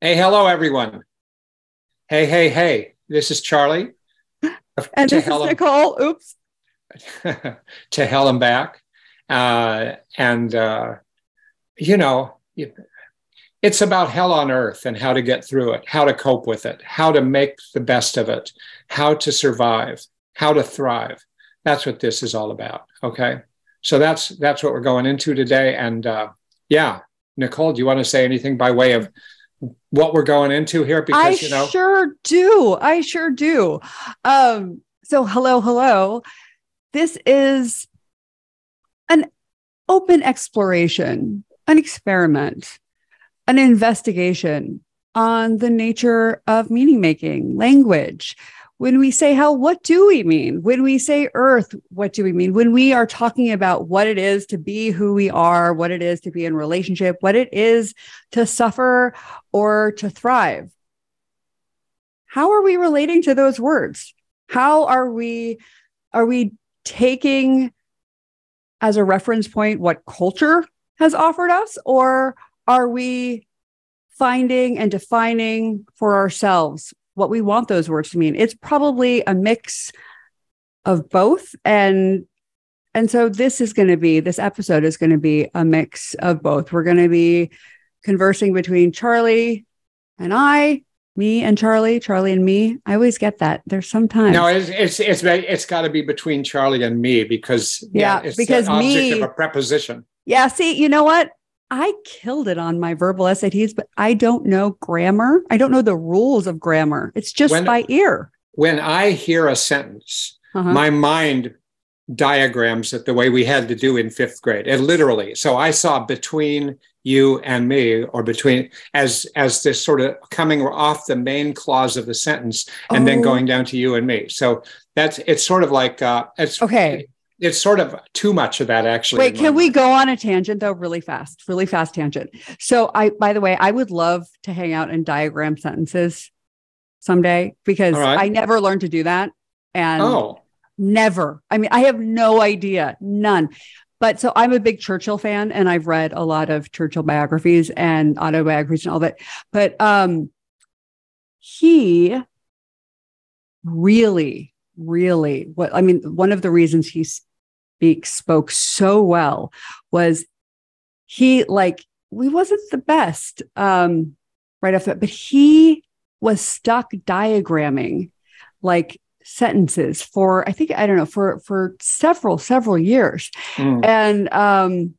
Hey, hello, everyone. Hey, hey, hey. This is Charlie. And this is Nicole. Oops. to hell and back. Uh, and, uh, you know, it's about hell on earth and how to get through it, how to cope with it, how to make the best of it, how to survive, how to thrive. That's what this is all about. Okay. So that's that's what we're going into today. And uh, yeah, Nicole, do you want to say anything by way of what we're going into here? Because I you know, I sure do. I sure do. Um, so hello, hello. This is an open exploration, an experiment, an investigation on the nature of meaning making, language, when we say hell, what do we mean? When we say earth, what do we mean? When we are talking about what it is to be who we are, what it is to be in relationship, what it is to suffer or to thrive. How are we relating to those words? How are we are we taking as a reference point what culture has offered us or are we finding and defining for ourselves what we want those words to mean. It's probably a mix of both and and so this is going to be this episode is going to be a mix of both. We're going to be conversing between Charlie and I, me and Charlie, Charlie and me. I always get that. There's sometimes no, it's it's it's, it's got to be between Charlie and me because yeah, yeah because me of a preposition. Yeah, see, you know what? I killed it on my verbal SATs, but I don't know grammar. I don't know the rules of grammar. It's just when, by ear. When I hear a sentence, uh-huh. my mind diagrams it the way we had to do in fifth grade. It literally. So I saw between you and me, or between as as this sort of coming off the main clause of the sentence and oh. then going down to you and me. So that's it's sort of like uh, it's okay it's sort of too much of that actually. Wait, can we go on a tangent though, really fast, really fast tangent? So I, by the way, I would love to hang out and diagram sentences someday because right. I never learned to do that. And oh. never, I mean, I have no idea, none. But so I'm a big Churchill fan and I've read a lot of Churchill biographies and autobiographies and all that. But um, he really really what i mean one of the reasons he's speak spoke so well was he like we wasn't the best um right off the bat, but he was stuck diagramming like sentences for i think i don't know for for several several years mm. and um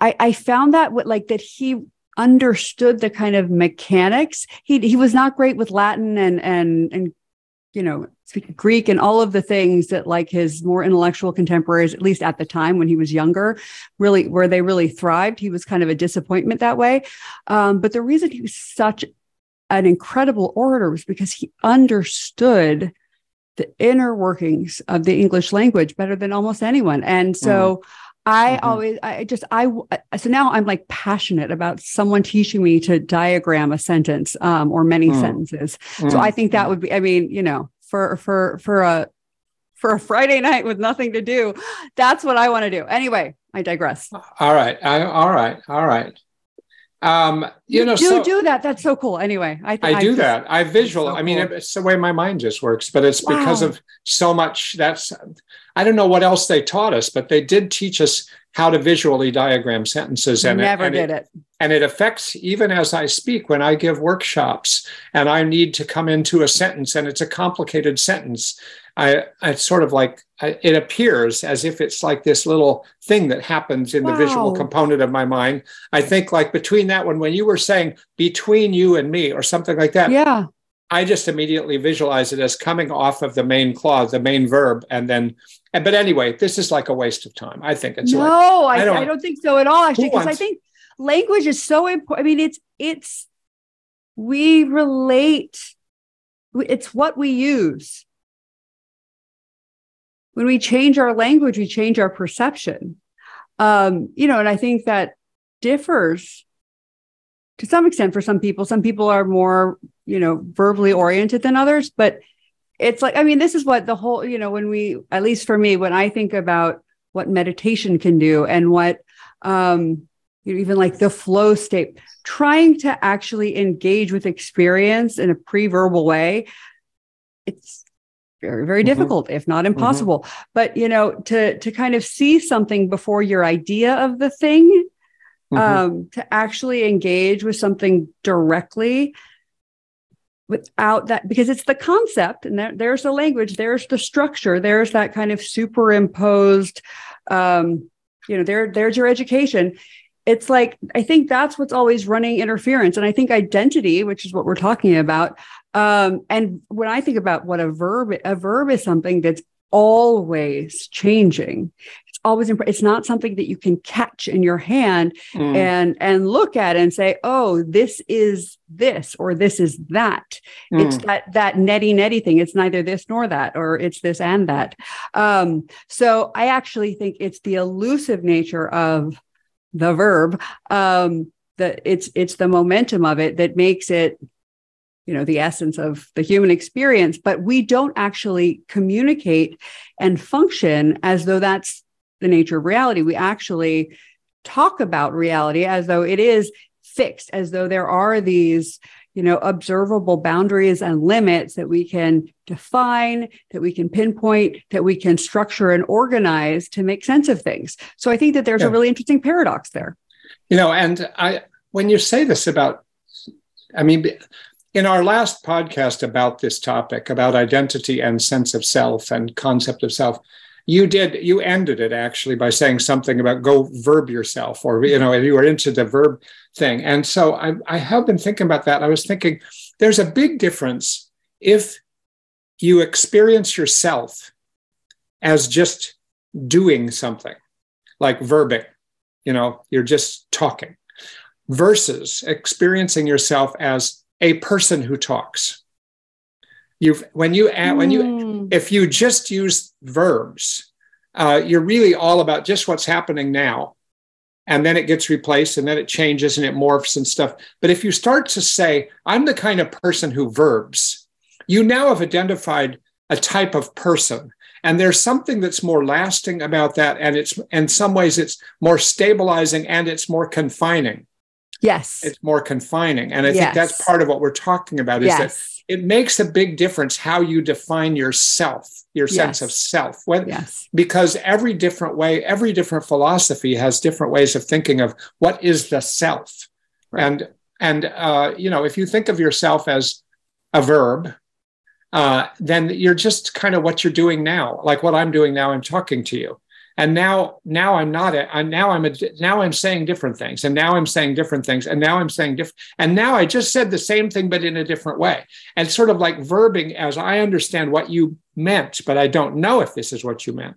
i i found that what like that he understood the kind of mechanics he he was not great with latin and and and you know, speak Greek and all of the things that like his more intellectual contemporaries, at least at the time when he was younger, really where they really thrived. He was kind of a disappointment that way. Um, but the reason he was such an incredible orator was because he understood the inner workings of the English language better than almost anyone. And so mm. I mm-hmm. always, I just, I, so now I'm like passionate about someone teaching me to diagram a sentence um, or many mm. sentences. Mm. So I think that would be, I mean, you know, for, for, for a, for a Friday night with nothing to do, that's what I want to do. Anyway, I digress. All right. I, all right. All right. Um, you, you know, do so, do that. That's so cool. Anyway, I, th- I do I that. I visual. So I mean, cool. it's the way my mind just works, but it's wow. because of so much. That's I don't know what else they taught us, but they did teach us how to visually diagram sentences. And never it, and did it, it. And it affects even as I speak when I give workshops and I need to come into a sentence and it's a complicated sentence. I, it's sort of like it appears as if it's like this little thing that happens in wow. the visual component of my mind. I think like between that one, when you were saying between you and me or something like that. Yeah. I just immediately visualize it as coming off of the main clause, the main verb, and then. But anyway, this is like a waste of time. I think it's no, like, I, I, don't, I don't think so at all. Actually, because I think language is so important. I mean, it's it's we relate. It's what we use. When we change our language, we change our perception. Um, you know, and I think that differs to some extent for some people. Some people are more you know, verbally oriented than others. But it's like, I mean, this is what the whole, you know, when we, at least for me, when I think about what meditation can do and what, um, you know, even like the flow state, trying to actually engage with experience in a pre-verbal way, it's very, very mm-hmm. difficult, if not mm-hmm. impossible. Mm-hmm. But you know, to to kind of see something before your idea of the thing, mm-hmm. um, to actually engage with something directly without that because it's the concept and there, there's the language there's the structure there's that kind of superimposed um you know there there's your education it's like i think that's what's always running interference and i think identity which is what we're talking about um, and when i think about what a verb a verb is something that's always changing it's always imp- it's not something that you can catch in your hand mm. and and look at and say oh this is this or this is that mm. it's that that neti neti thing it's neither this nor that or it's this and that um, so i actually think it's the elusive nature of the verb um that it's it's the momentum of it that makes it you know the essence of the human experience but we don't actually communicate and function as though that's the nature of reality. We actually talk about reality as though it is fixed as though there are these you know observable boundaries and limits that we can define that we can pinpoint that we can structure and organize to make sense of things. So i think that there's yeah. a really interesting paradox there. You know and i when you say this about i mean in our last podcast about this topic about identity and sense of self and concept of self you did you ended it actually by saying something about go verb yourself or you know if you were into the verb thing. And so I, I have been thinking about that. I was thinking there's a big difference if you experience yourself as just doing something like verbing you know you're just talking versus experiencing yourself as a person who talks. You've when you add, when you hmm. if you just use verbs, uh, you're really all about just what's happening now, and then it gets replaced, and then it changes and it morphs and stuff. But if you start to say, "I'm the kind of person who verbs," you now have identified a type of person. And there's something that's more lasting about that. And it's in some ways it's more stabilizing and it's more confining yes it's more confining and i yes. think that's part of what we're talking about is yes. that it makes a big difference how you define yourself, your sense of self. When, yes. Because every different way, every different philosophy has different ways of thinking of what is the self. Right. And and uh, you know, if you think of yourself as a verb, uh, then you're just kind of what you're doing now, like what I'm doing now. I'm talking to you and now now i'm not a, I'm, now i'm a, now i'm saying different things and now i'm saying different things and now i'm saying different and now i just said the same thing but in a different way. And sort of like verbing as i understand what you meant but i don't know if this is what you meant.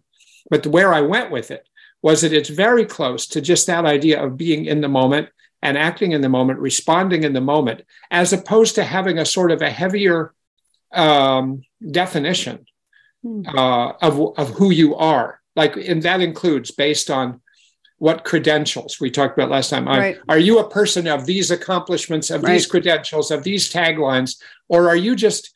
But where i went with it was that it's very close to just that idea of being in the moment and acting in the moment responding in the moment as opposed to having a sort of a heavier um, definition hmm. uh, of, of who you are like and that includes based on what credentials we talked about last time right. are you a person of these accomplishments of right. these credentials of these taglines or are you just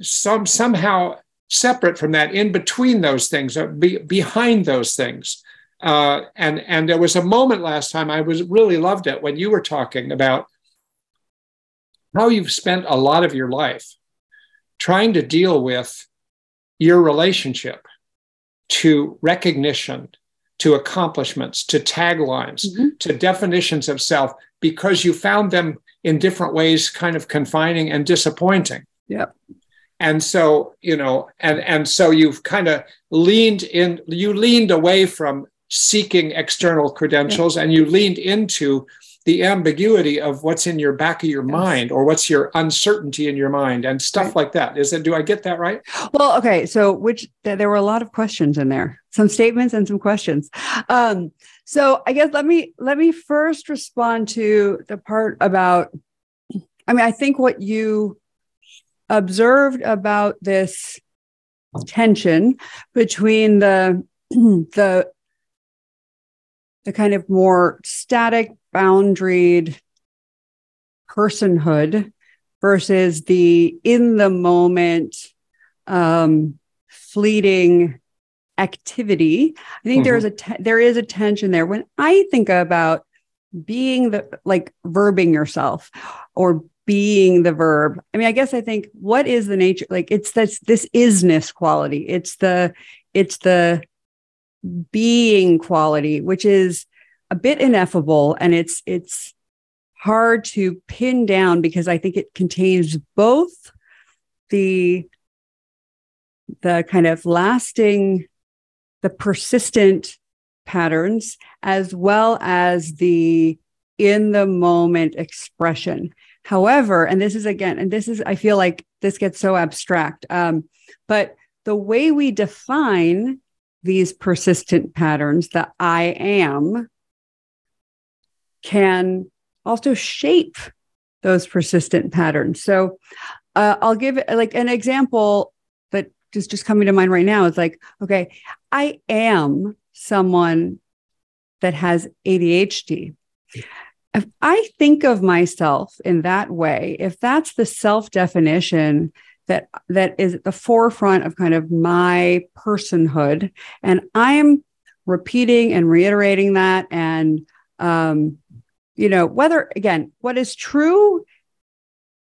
some somehow separate from that in between those things or be, behind those things uh, and and there was a moment last time i was really loved it when you were talking about how you've spent a lot of your life trying to deal with your relationship to recognition, to accomplishments, to taglines, mm-hmm. to definitions of self, because you found them in different ways kind of confining and disappointing. Yeah. And so, you know, and and so you've kind of leaned in, you leaned away from seeking external credentials and you leaned into the ambiguity of what's in your back of your yes. mind or what's your uncertainty in your mind and stuff right. like that. Is it, do I get that right? Well, okay. So, which there were a lot of questions in there, some statements and some questions. Um, so I guess let me, let me first respond to the part about, I mean, I think what you observed about this tension between the, the, the kind of more static boundaried personhood versus the in the moment um, fleeting activity i think mm-hmm. there's a te- there is a tension there when i think about being the like verbing yourself or being the verb. I mean, I guess I think what is the nature like it's this this isness quality. It's the it's the being quality, which is a bit ineffable and it's it's hard to pin down because I think it contains both the the kind of lasting the persistent patterns as well as the in the moment expression. However and this is again and this is i feel like this gets so abstract um, but the way we define these persistent patterns the i am can also shape those persistent patterns so uh, i'll give like an example that is just coming to mind right now is like okay i am someone that has ADHD. If I think of myself in that way, if that's the self definition that that is at the forefront of kind of my personhood, and I'm repeating and reiterating that, and um, you know whether again what is true,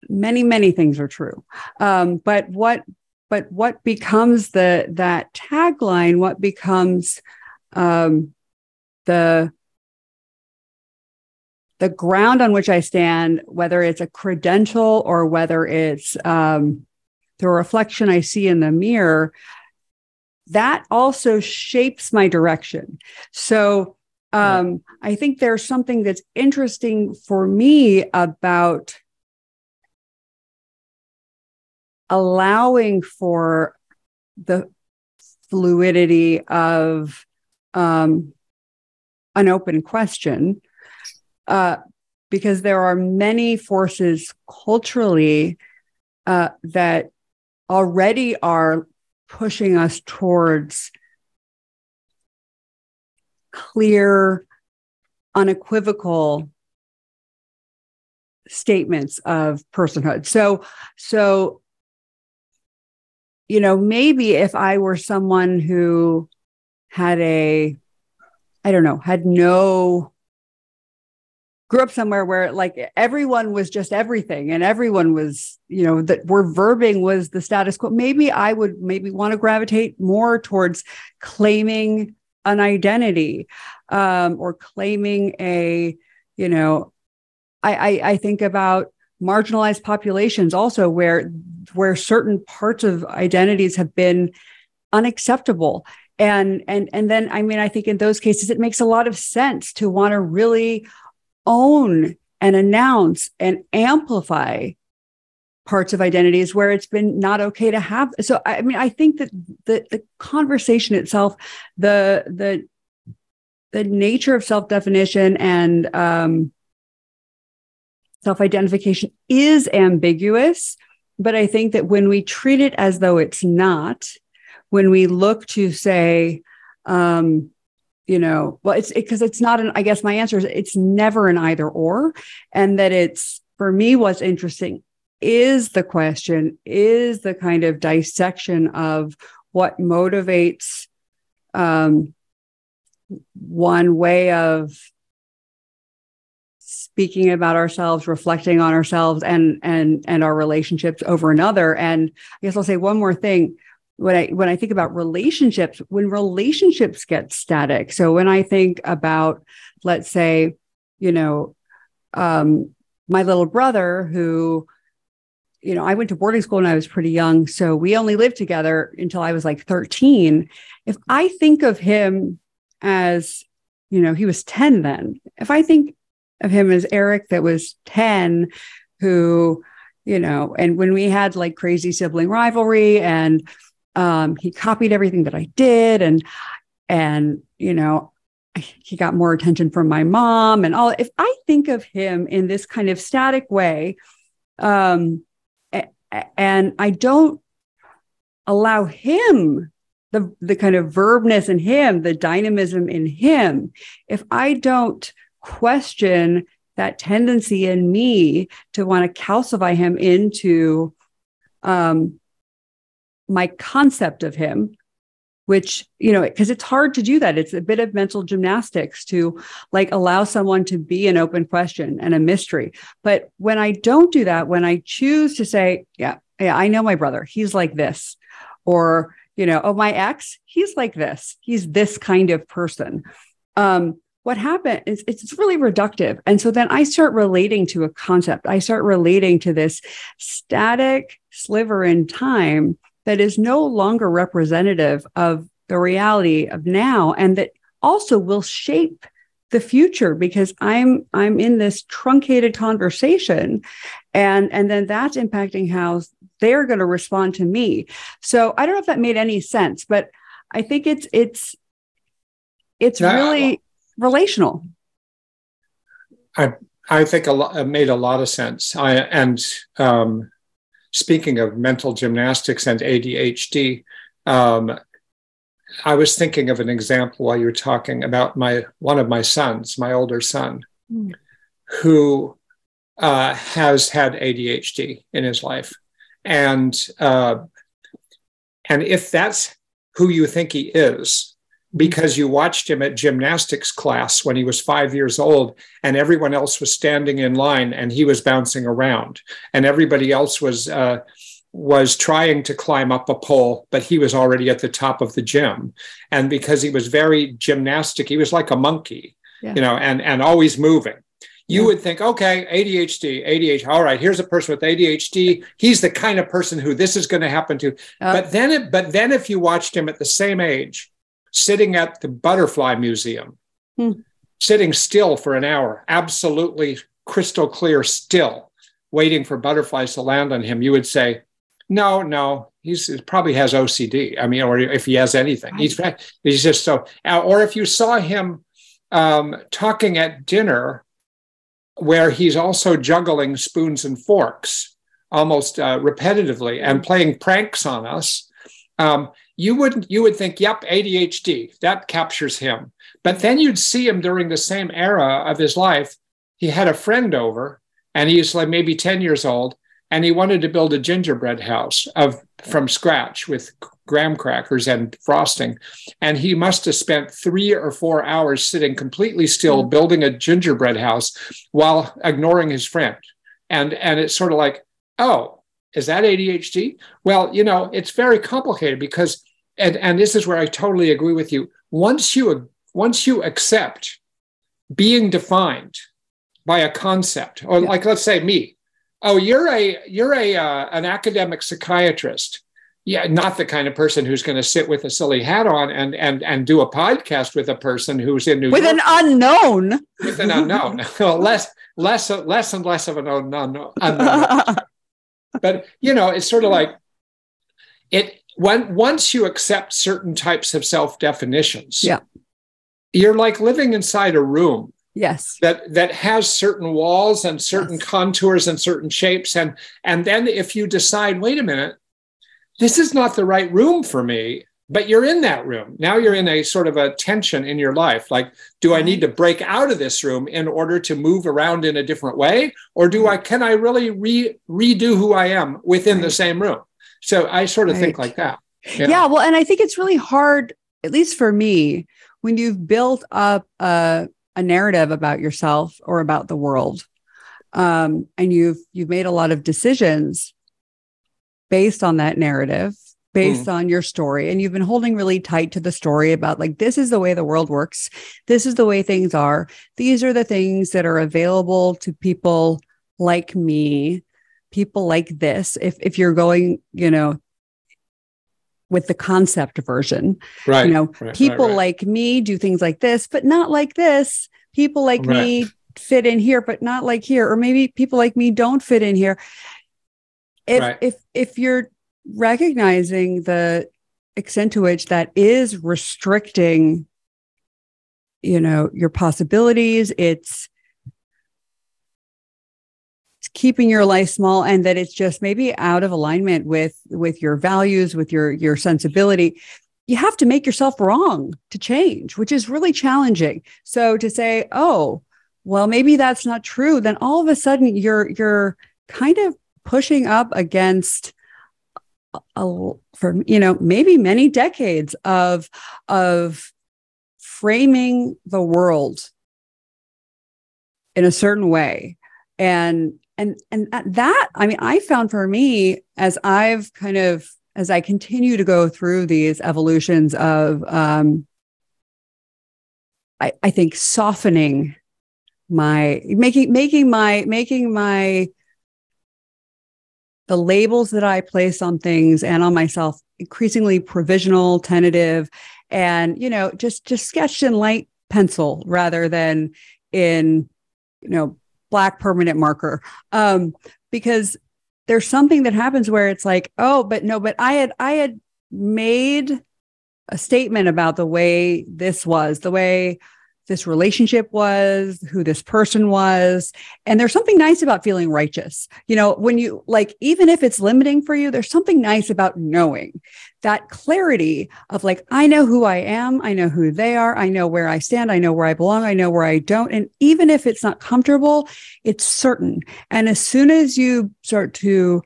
many many things are true, um, but what but what becomes the that tagline? What becomes um, the the ground on which I stand, whether it's a credential or whether it's um, the reflection I see in the mirror, that also shapes my direction. So um, I think there's something that's interesting for me about allowing for the fluidity of um, an open question uh, because there are many forces culturally uh, that already are pushing us towards clear, unequivocal statements of personhood. So, so you know, maybe if I were someone who had a, I don't know, had no, grew up somewhere where like everyone was just everything and everyone was, you know, that where verbing was the status quo. Maybe I would maybe want to gravitate more towards claiming an identity um, or claiming a, you know, I, I, I think about marginalized populations also where where certain parts of identities have been unacceptable. And and and then i mean i think in those cases it makes a lot of sense to want to really own and announce and amplify parts of identities where it's been not okay to have so i mean i think that the the conversation itself the the the nature of self-definition and um, self-identification is ambiguous but i think that when we treat it as though it's not when we look to say, um, you know, well, it's because it, it's not an, I guess my answer is it's never an either or. And that it's, for me, what's interesting is the question, is the kind of dissection of what motivates um, one way of speaking about ourselves reflecting on ourselves and and and our relationships over another and i guess i'll say one more thing when I when I think about relationships, when relationships get static. So when I think about, let's say, you know, um, my little brother who, you know, I went to boarding school when I was pretty young, so we only lived together until I was like 13. If I think of him as, you know, he was 10 then. If I think of him as Eric that was 10, who, you know, and when we had like crazy sibling rivalry and um, he copied everything that I did, and and you know he got more attention from my mom and all. If I think of him in this kind of static way, um, and I don't allow him the the kind of verbness in him, the dynamism in him, if I don't question that tendency in me to want to calcify him into um, my concept of him which you know because it's hard to do that. It's a bit of mental gymnastics to like allow someone to be an open question and a mystery. But when i don't do that when i choose to say yeah yeah i know my brother. He's like this or you know oh my ex he's like this. He's this kind of person. Um what happened is it's really reductive. And so then i start relating to a concept. I start relating to this static sliver in time that is no longer representative of the reality of now and that also will shape the future because i'm i'm in this truncated conversation and and then that's impacting how they're going to respond to me. So i don't know if that made any sense but i think it's it's it's really relational. I i think a lot it made a lot of sense. I and um speaking of mental gymnastics and ADHD, um, I was thinking of an example while you were talking about my one of my sons, my older son, mm. who uh, has had ADHD in his life, and uh, and if that's who you think he is, because you watched him at gymnastics class when he was five years old and everyone else was standing in line and he was bouncing around and everybody else was uh, was trying to climb up a pole but he was already at the top of the gym and because he was very gymnastic he was like a monkey yeah. you know and and always moving you yeah. would think, okay, ADHD, ADHD. All right, here's a person with ADHD. He's the kind of person who this is going to happen to. Uh, but then, it, but then, if you watched him at the same age, sitting at the Butterfly Museum, hmm. sitting still for an hour, absolutely crystal clear still, waiting for butterflies to land on him, you would say, no, no, he's he probably has OCD. I mean, or if he has anything, he's he's just so. Or if you saw him um, talking at dinner, where he's also juggling spoons and forks almost uh, repetitively and playing pranks on us, um, you wouldn't you would think yep adhd that captures him but then you'd see him during the same era of his life he had a friend over and he's like maybe 10 years old and he wanted to build a gingerbread house of from scratch with graham crackers and frosting and he must have spent three or four hours sitting completely still mm-hmm. building a gingerbread house while ignoring his friend and and it's sort of like oh is that ADHD? Well, you know, it's very complicated because, and, and this is where I totally agree with you. Once you once you accept being defined by a concept, or yeah. like let's say me, oh, you're a you're a uh, an academic psychiatrist. Yeah, not the kind of person who's going to sit with a silly hat on and and and do a podcast with a person who's in New with York. an unknown. With an unknown. well, less less less and less of an unknown. unknown but you know, it's sort of like it when once you accept certain types of self definitions, yeah, you're like living inside a room. Yes. That that has certain walls and certain yes. contours and certain shapes. And and then if you decide, wait a minute, this is not the right room for me, but you're in that room now you're in a sort of a tension in your life like do i need to break out of this room in order to move around in a different way or do mm-hmm. i can i really re, redo who i am within the same room so i sort of right. think like that know? yeah well and i think it's really hard at least for me when you've built up a, a narrative about yourself or about the world um, and you've you've made a lot of decisions based on that narrative based mm. on your story and you've been holding really tight to the story about like this is the way the world works this is the way things are these are the things that are available to people like me people like this if if you're going you know with the concept version right you know right, people right, right. like me do things like this but not like this. People like me fit in here but not like here or maybe people like me don't fit in here. If if if you're recognizing the extent to which that is restricting you know your possibilities it's keeping your life small and that it's just maybe out of alignment with with your values with your your sensibility you have to make yourself wrong to change which is really challenging. So to say oh well maybe that's not true then all of a sudden you're you're kind of pushing up against a, for you know maybe many decades of of framing the world in a certain way. And and and that i mean i found for me as i've kind of as i continue to go through these evolutions of um i i think softening my making making my making my the labels that i place on things and on myself increasingly provisional tentative and you know just just sketched in light pencil rather than in you know black permanent marker. Um because there's something that happens where it's like oh but no but i had i had made a statement about the way this was the way this relationship was, who this person was. And there's something nice about feeling righteous. You know, when you like, even if it's limiting for you, there's something nice about knowing that clarity of like, I know who I am. I know who they are. I know where I stand. I know where I belong. I know where I don't. And even if it's not comfortable, it's certain. And as soon as you start to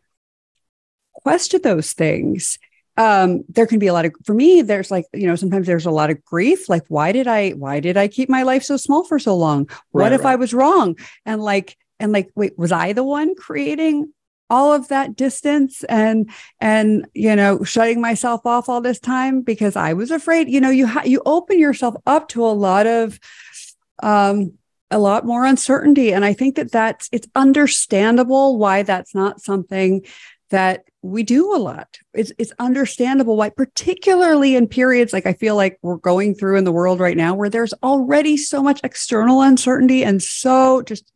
question those things, um, there can be a lot of for me there's like you know sometimes there's a lot of grief like why did i why did i keep my life so small for so long? What right, if right. i was wrong? And like and like wait was i the one creating all of that distance and and you know shutting myself off all this time because i was afraid? You know you ha- you open yourself up to a lot of um a lot more uncertainty. And i think that that's it's understandable why that's not something that we do a lot. It's, it's understandable why, particularly in periods like I feel like we're going through in the world right now, where there's already so much external uncertainty and so just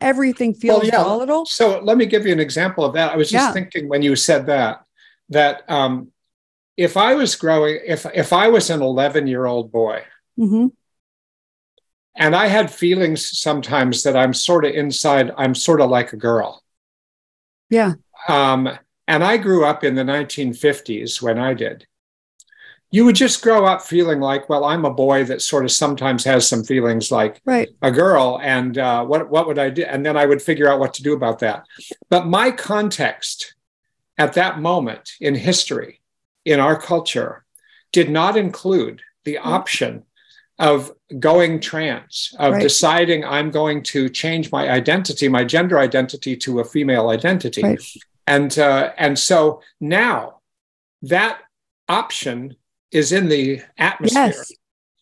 everything feels well, yeah. volatile. So let me give you an example of that. I was just yeah. thinking when you said that, that um, if I was growing, if if I was an 11 year old boy, mm-hmm. and I had feelings sometimes that I'm sort of inside, I'm sort of like a girl. Yeah. Um, and I grew up in the 1950s when I did. You would just grow up feeling like, well, I'm a boy that sort of sometimes has some feelings like right. a girl, and uh, what what would I do? And then I would figure out what to do about that. But my context at that moment in history, in our culture, did not include the option of going trans, of right. deciding I'm going to change my identity, my gender identity to a female identity. Right and uh, and so now that option is in the atmosphere. Yes.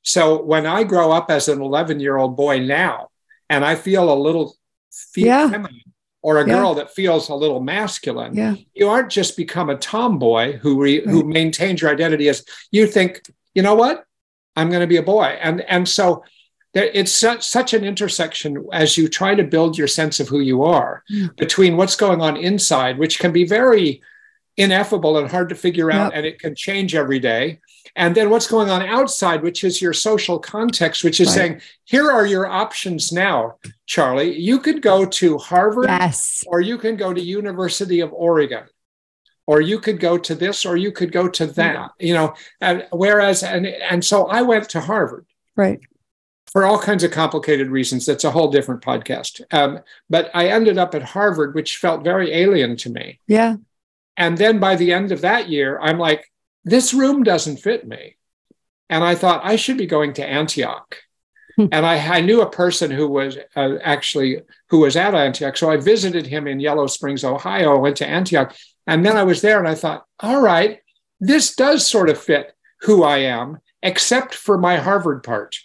So when I grow up as an 11 year old boy now, and I feel a little yeah. feminine or a yeah. girl that feels a little masculine, yeah. you aren't just become a tomboy who re- right. who maintains your identity as you think. You know what? I'm going to be a boy, and and so it's such, such an intersection as you try to build your sense of who you are yeah. between what's going on inside, which can be very ineffable and hard to figure out, yep. and it can change every day. And then what's going on outside, which is your social context, which is right. saying, here are your options now, Charlie. You could go to Harvard, yes. or you can go to University of Oregon or you could go to this or you could go to that you know and whereas and and so i went to harvard right for all kinds of complicated reasons. That's a whole different podcast. Um, but I ended up at Harvard, which felt very alien to me. Yeah. And then by the end of that year, I'm like, this room doesn't fit me. And I thought I should be going to Antioch. Hmm. and I, I, knew a person who was uh, actually who was at Antioch. So I visited him in Yellow Springs, Ohio, went to Antioch. And then I was there and I thought, all right, this does sort of fit who I am, except for my Harvard part.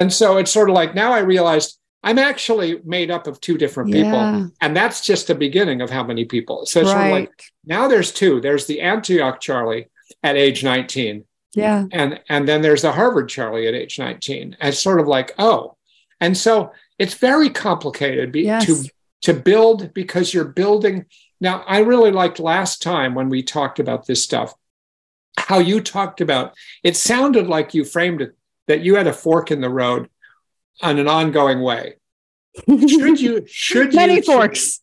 And so it's sort of like now I realized I'm actually made up of two different people. Yeah. And that's just the beginning of how many people. So it's right. sort of like now there's two. There's the Antioch Charlie at age 19. Yeah. And and then there's the Harvard Charlie at age 19. And it's sort of like, oh. And so it's very complicated be, yes. to to build because you're building. Now, I really liked last time when we talked about this stuff, how you talked about it sounded like you framed it that you had a fork in the road on an ongoing way. Should you should many you forks?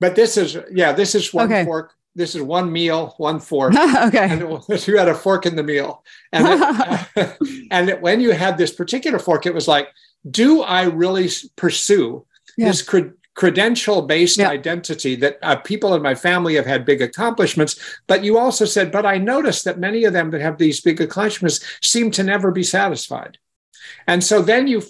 But this is yeah, this is one okay. fork. This is one meal, one fork. okay. And was, you had a fork in the meal, and it, and it, when you had this particular fork, it was like, do I really pursue yeah. this credential based Yeah. identity that uh, people in my family have had big accomplishments. But you also said, but I noticed that many of them that have these big accomplishments seem to never be satisfied. And so then you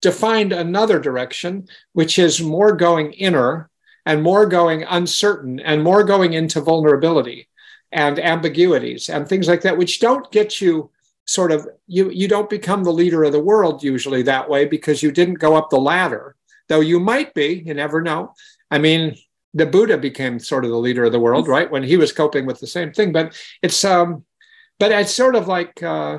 defined another direction, which is more going inner and more going uncertain and more going into vulnerability and ambiguities and things like that, which don't get you sort of you you don't become the leader of the world usually that way because you didn't go up the ladder though you might be you never know. I mean the buddha became sort of the leader of the world right when he was coping with the same thing but it's um but it's sort of like uh,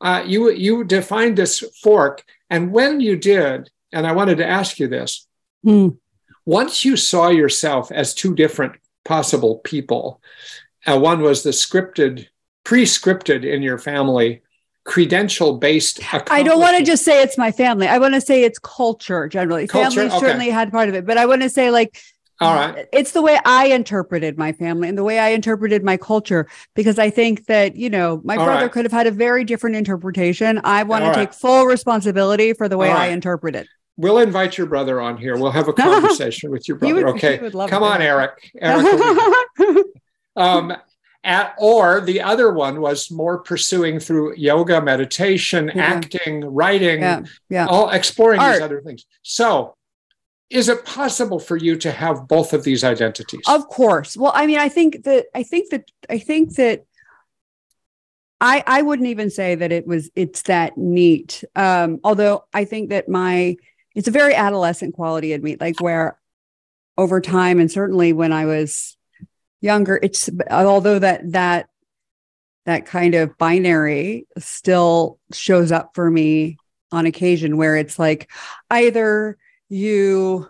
uh you you defined this fork and when you did and i wanted to ask you this. Hmm. once you saw yourself as two different possible people uh, one was the scripted pre-scripted in your family credential based I don't want to just say it's my family. I want to say it's culture generally. Culture, family okay. certainly had part of it, but I want to say like all right it's the way I interpreted my family and the way I interpreted my culture because I think that, you know, my All brother right. could have had a very different interpretation. I want All to right. take full responsibility for the way I interpret it. we'll invite your brother on here we'll have a conversation with your He brother would- okay he would love come it. on eric eric um at, or the other one was more pursuing through yoga meditation Yeah. acting writing yeah. Yeah. all exploring Art. these other things so is it possible for you to have both of these identities Of course. Well, I mean, I think that I think that I think that I I wouldn't even say that it was it's that neat. Um, although I think that my it's a very adolescent quality in me, like where over time and certainly when I was younger, it's although that that that kind of binary still shows up for me on occasion where it's like either you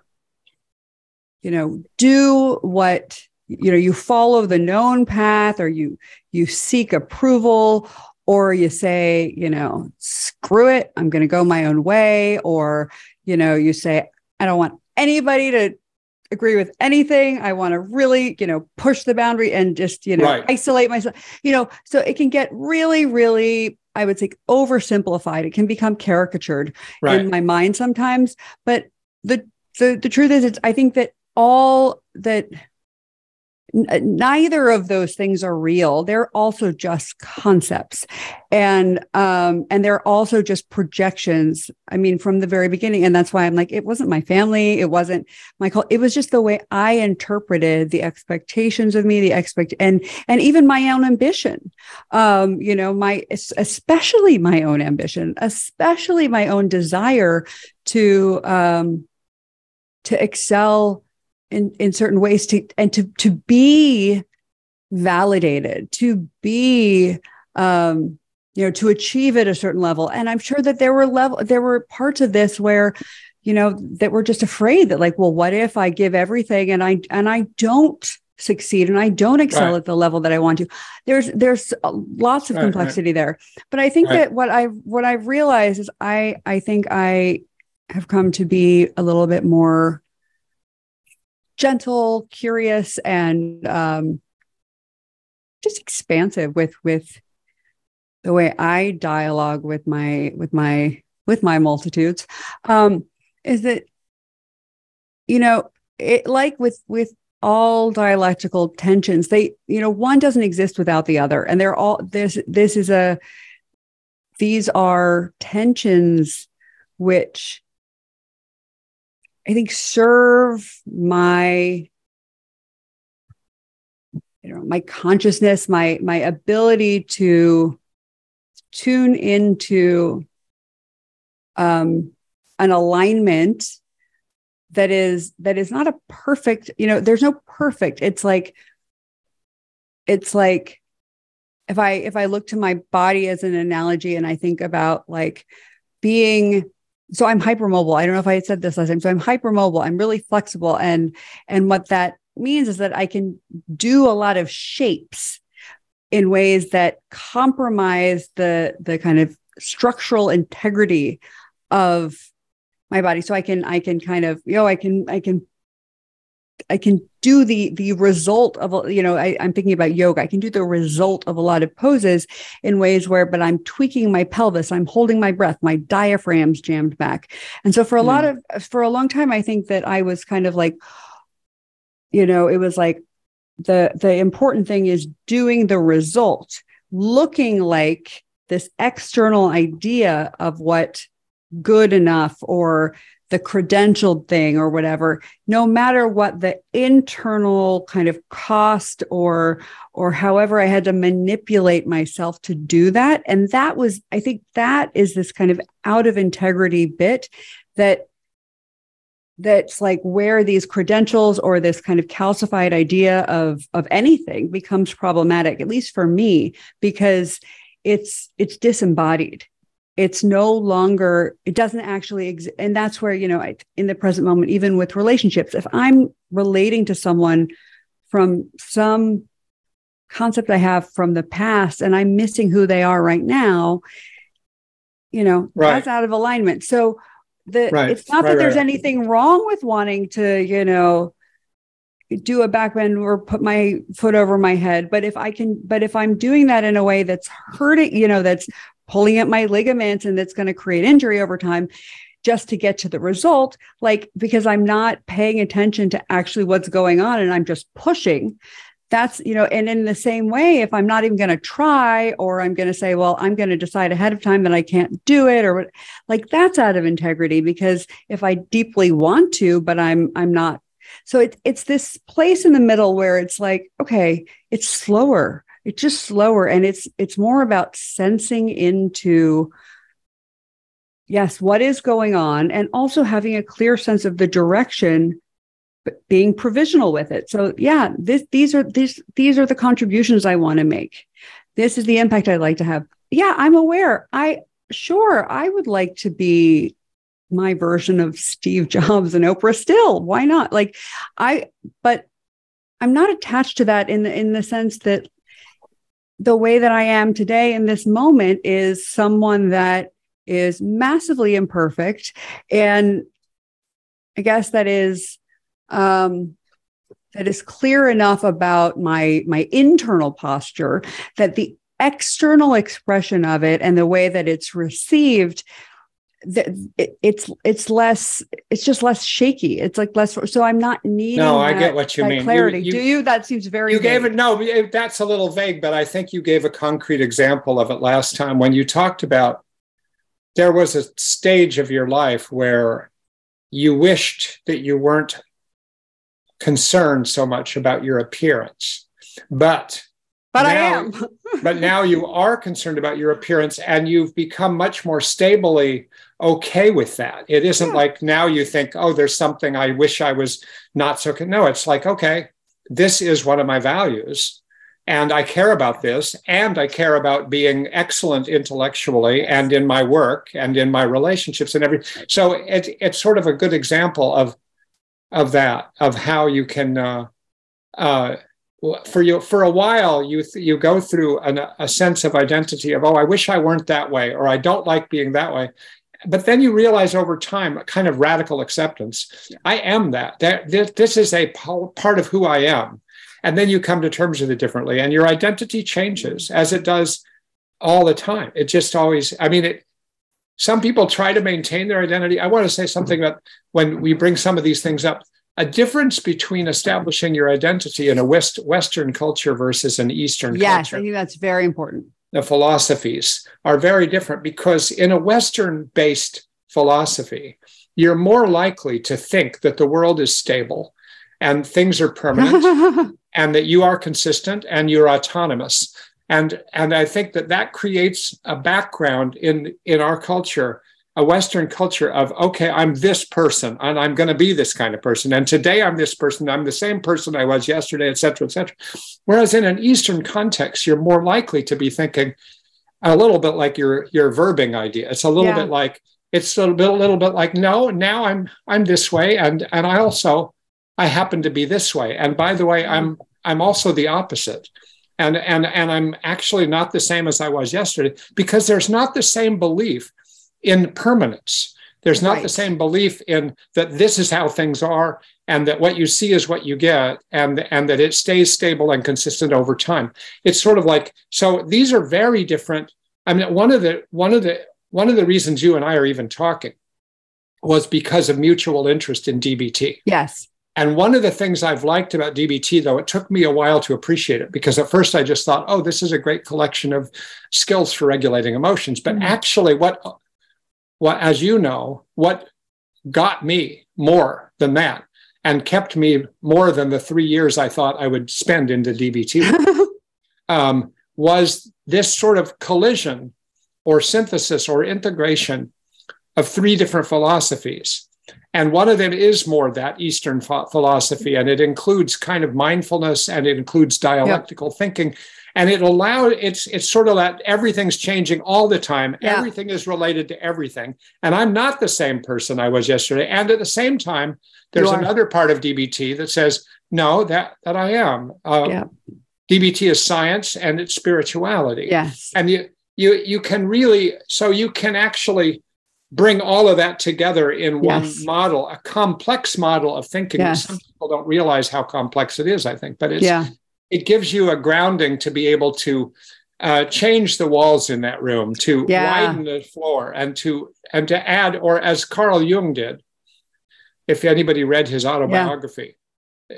you know do what you know you follow the known path or you you seek approval or you say you know screw it i'm going to go my own way or you know you say i don't want anybody to agree with anything i want to really you know push the boundary and just you know Right. isolate myself you know so it can get really really i would say oversimplified it can become caricatured right in my mind sometimes. But the the the truth is, it's I think that all that n- neither of those things are real. They're also just concepts, and um and they're also just projections. I mean, from the very beginning, and that's why I'm like, it wasn't my family, it wasn't my cult. It was just the way I interpreted the expectations of me, the expect and and even my own ambition um you know my especially my own ambition especially my own desire to um to excel in in certain ways to and to to be validated to be um you know to achieve at a certain level and i'm sure that there were level there were parts of this where you know that were just afraid that like well what if i give everything and i and i don't succeed and i don't excel Right. at the level that i want to there's there's lots of Right, right. complexity there but i think Right. that what i what i've realized is i i think i have come to be a little bit more gentle curious and um just expansive with with the way i dialogue with my with my with my multitudes um is that you know it like with with all dialectical tensions they you know one doesn't exist without the other and they're all this this is a these are tensions which i think serve my you know my consciousness my my ability to tune into um an alignment that is that is not a perfect you know there's no perfect. It's like it's like if i if i look to my body as an analogy and i think about like being so i'm hypermobile. I don't know if i had said this last time. So i'm hypermobile. I'm really flexible. And and what that means is that i can do a lot of shapes in ways that compromise the the kind of structural integrity of my body. So i can i can kind of you know i can i can I can do the the result of you know I, I'm thinking about yoga. I can do the result of a lot of poses in ways where, but I'm tweaking my pelvis. I'm holding my breath. My diaphragm's jammed back. And so for a mm. lot of for a long time, I think that I was kind of like, you know, it was like the the important thing is doing the result, looking like this external idea of what good enough or the credentialed thing or whatever no matter what the internal kind of cost or or however i had to manipulate myself to do that. And that was i think that is this kind of out of integrity bit that that's like where these credentials or this kind of calcified idea of of anything becomes problematic at least for me because it's it's disembodied it's no longer it doesn't actually exist and that's where you know I, in the present moment even with relationships if i'm relating to someone from some concept i have from the past and i'm missing who they are right now you know right. that's out of alignment so the right. it's not right, that there's anything wrong with wanting to you know do a backbend or put my foot over my head but if i can but if i'm doing that in a way that's hurting you know that's pulling at my ligaments and that's going to create injury over time just to get to the result. Like because i'm not paying attention to actually what's going on and i'm just pushing. That's you know and in the same way if i'm not even going to try or i'm going to say well i'm going to decide ahead of time that i can't do it or like that's out of integrity because if i deeply want to but i'm i'm not. So it's it's this place in the middle where it's like okay it's slower it's just slower and it's it's more about sensing into yes what is going on and also having a clear sense of the direction but being provisional with it. So yeah this these are these these are the contributions i want to make. This is the impact i'd like to have. Yeah i'm aware. I sure i would like to be my version of steve jobs and oprah still. Why not? Like i but i'm not attached to that in the in the sense that the way that I am today in this moment is someone that is massively imperfect. And I guess that is um, that is clear enough about my my internal posture that the external expression of it and the way that it's received that it, it's it's less it's just less shaky it's like less so i'm not needing no i get what you mean clarity you, you, do you that seems very you vague. gave it no that's a little vague but i think you gave a concrete example of it last time when you talked about there was a stage of your life where you wished that you weren't concerned so much about your appearance but but now, I am. but now you are concerned about your appearance and you've become much more stably okay with that. It isn't yeah. like now you think, oh, there's something I wish I was not so. No, it's like, okay, this is one of my values. And I care about this. And I care about being excellent intellectually and in my work and in my relationships and everything. So it, it's sort of a good example of, of that, of how you can. Uh, uh, for you for a while you you go through an, a sense of identity of oh i wish i weren't that way or i don't like being that way but then you realize over time a kind of radical acceptance. Yeah. i am that. That this is a part of who i am. And then you come to terms with it differently and your identity changes mm-hmm. as it does all the time. It just always i mean it some people try to maintain their identity. I want to say something mm-hmm. about when we bring some of these things up. A difference between establishing your identity in a West, Western culture versus an Eastern yes, culture. I think that's very important. The philosophies are very different because in a Western based philosophy, you're more likely to think that the world is stable and things are permanent and that you are consistent and you're autonomous. And, and I think that that creates a background in, in our culture a Western culture of, okay, I'm this person and I'm going to be this kind of person. And today I'm this person. I'm the same person I was yesterday, et cetera, et cetera. Whereas in an Eastern context, you're more likely to be thinking a little bit like your, your verbing idea. It's a little yeah. bit like, it's a little bit, a little bit like, no, now I'm, I'm this way. And, and I also, I happen to be this way. And by the way, I'm, I'm also the opposite. And, and, and I'm actually not the same as I was yesterday because there's not the same belief in permanence. There's not right. the same belief in that this is how things are and that what you see is what you get and and that it stays stable and consistent over time it's sort of like so these are very different i mean one of the one of the one of the reasons you and i are even talking was because of mutual interest in dbt yes and one of the things I've liked about DBT, though, it took me a while to appreciate it because at first I just thought, oh, this is a great collection of skills for regulating emotions. But mm-hmm. actually, what, what, as you know, what got me more than that and kept me more than the three years I thought I would spend into DBT um, was this sort of collision or synthesis or integration of three different philosophies and one of them is more that Eastern philosophy, and it includes kind of mindfulness and it includes dialectical yep. thinking. And it allowed it's it's sort of that everything's changing all the time. Yeah. Everything is related to everything. And I'm not the same person I was yesterday. And at the same time, there's another part of DBT that says, no, that that I am. Uh, yeah. DBT is science and it's spirituality. Yes. And you you you can really so you can actually bring all of that together in yes. one model, a complex model of thinking. Yes. Some people don't realize how complex it is, I think, but it's, yeah. It gives you a grounding to be able to uh, change the walls in that room, to yeah. widen the floor, and to and to add, or as Carl Jung did, if anybody read his autobiography,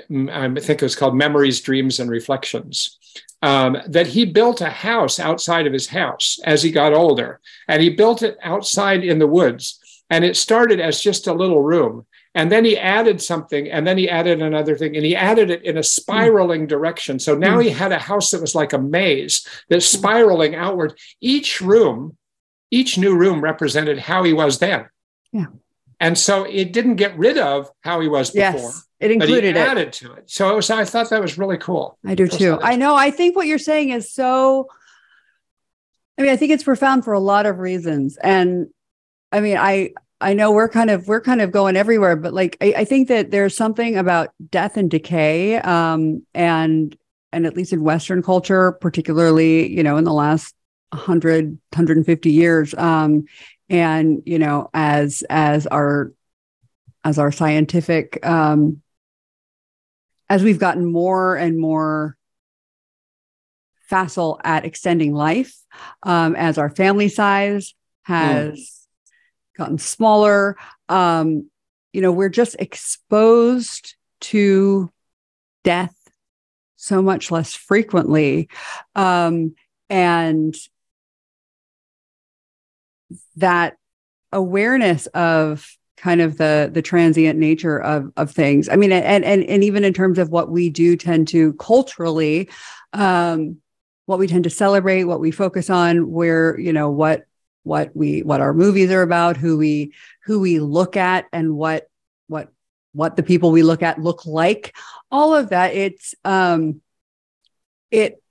yeah. I think it was called Memories, Dreams, and Reflections um, that he built a house outside of his house as he got older. And he built it outside in the woods. And it started as just a little room. And then he added something, and then he added another thing, and he added it in a spiraling direction. So now he had a house that was like a maze that's spiraling outward. Each room, each new room represented how he was then. Yeah. And so it didn't get rid of how he was before. Yes. It included but he added it. to it. So it was, I thought that was really cool. I do too. I know. I think what you're saying is so. I mean, I think it's profound for a lot of reasons, and I mean, I I know we're kind of we're kind of going everywhere, but like I, I think that there's something about death and decay, um, and and at least in Western culture, particularly, you know, in the last 100 150 years um and you know as as our as our scientific um as we've gotten more and more facile at extending life, um, as our family size has mm. Gotten smaller, um, you know, we're just exposed to death so much less frequently. Um, and that awareness of kind of the the transient nature of of things i mean and and and even in terms of what we do tend to culturally um what we tend to celebrate what we focus on where you know what what we what our movies are about who we who we look at and what what what the people we look at look like. All of that it's um it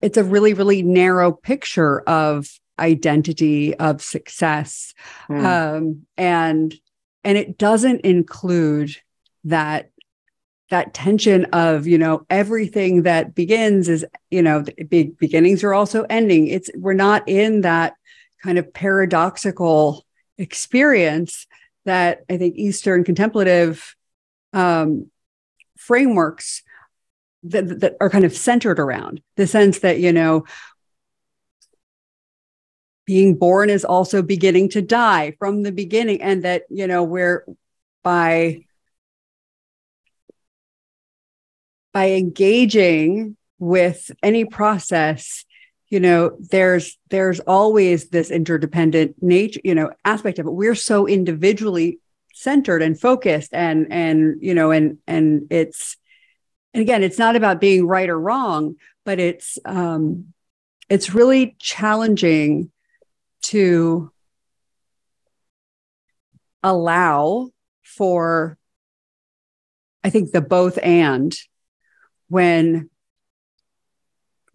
it's a really really narrow picture of identity of success. Mm. um and and it doesn't include that that tension of you know everything that begins is you know big beginnings are also ending. It's we're not in that kind of paradoxical experience that i think eastern contemplative um, frameworks that, that are kind of centered around the sense that you know being born is also beginning to die from the beginning and that you know we're by by engaging with any process you know there's there's always this interdependent nature you know aspect of it. We're so individually centered and focused and and you know and and it's and again it's not about being right or wrong but it's um it's really challenging to allow for i think the both and when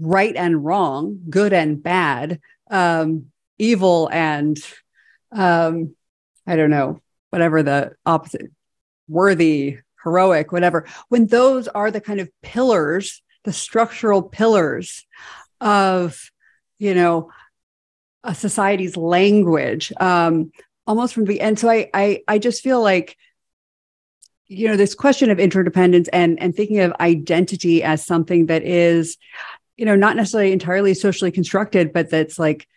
right and wrong good and bad um, evil and um, i don't know whatever the opposite worthy heroic whatever when those are the kind of pillars the structural pillars of you know a society's language um, almost from the end. So I, I, I just feel like, you know this question of interdependence and and thinking of identity as something that is you know not necessarily entirely socially constructed but that's like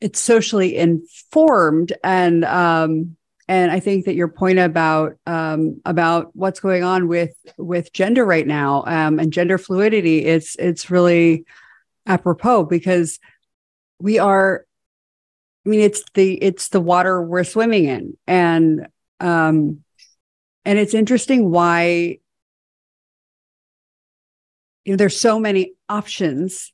it's socially informed. And um and i think that your point about um about what's going on with with gender right now um and gender fluidity it's it's really apropos because we are i mean it's the it's the water we're swimming in. And um and it's interesting why you know there's so many options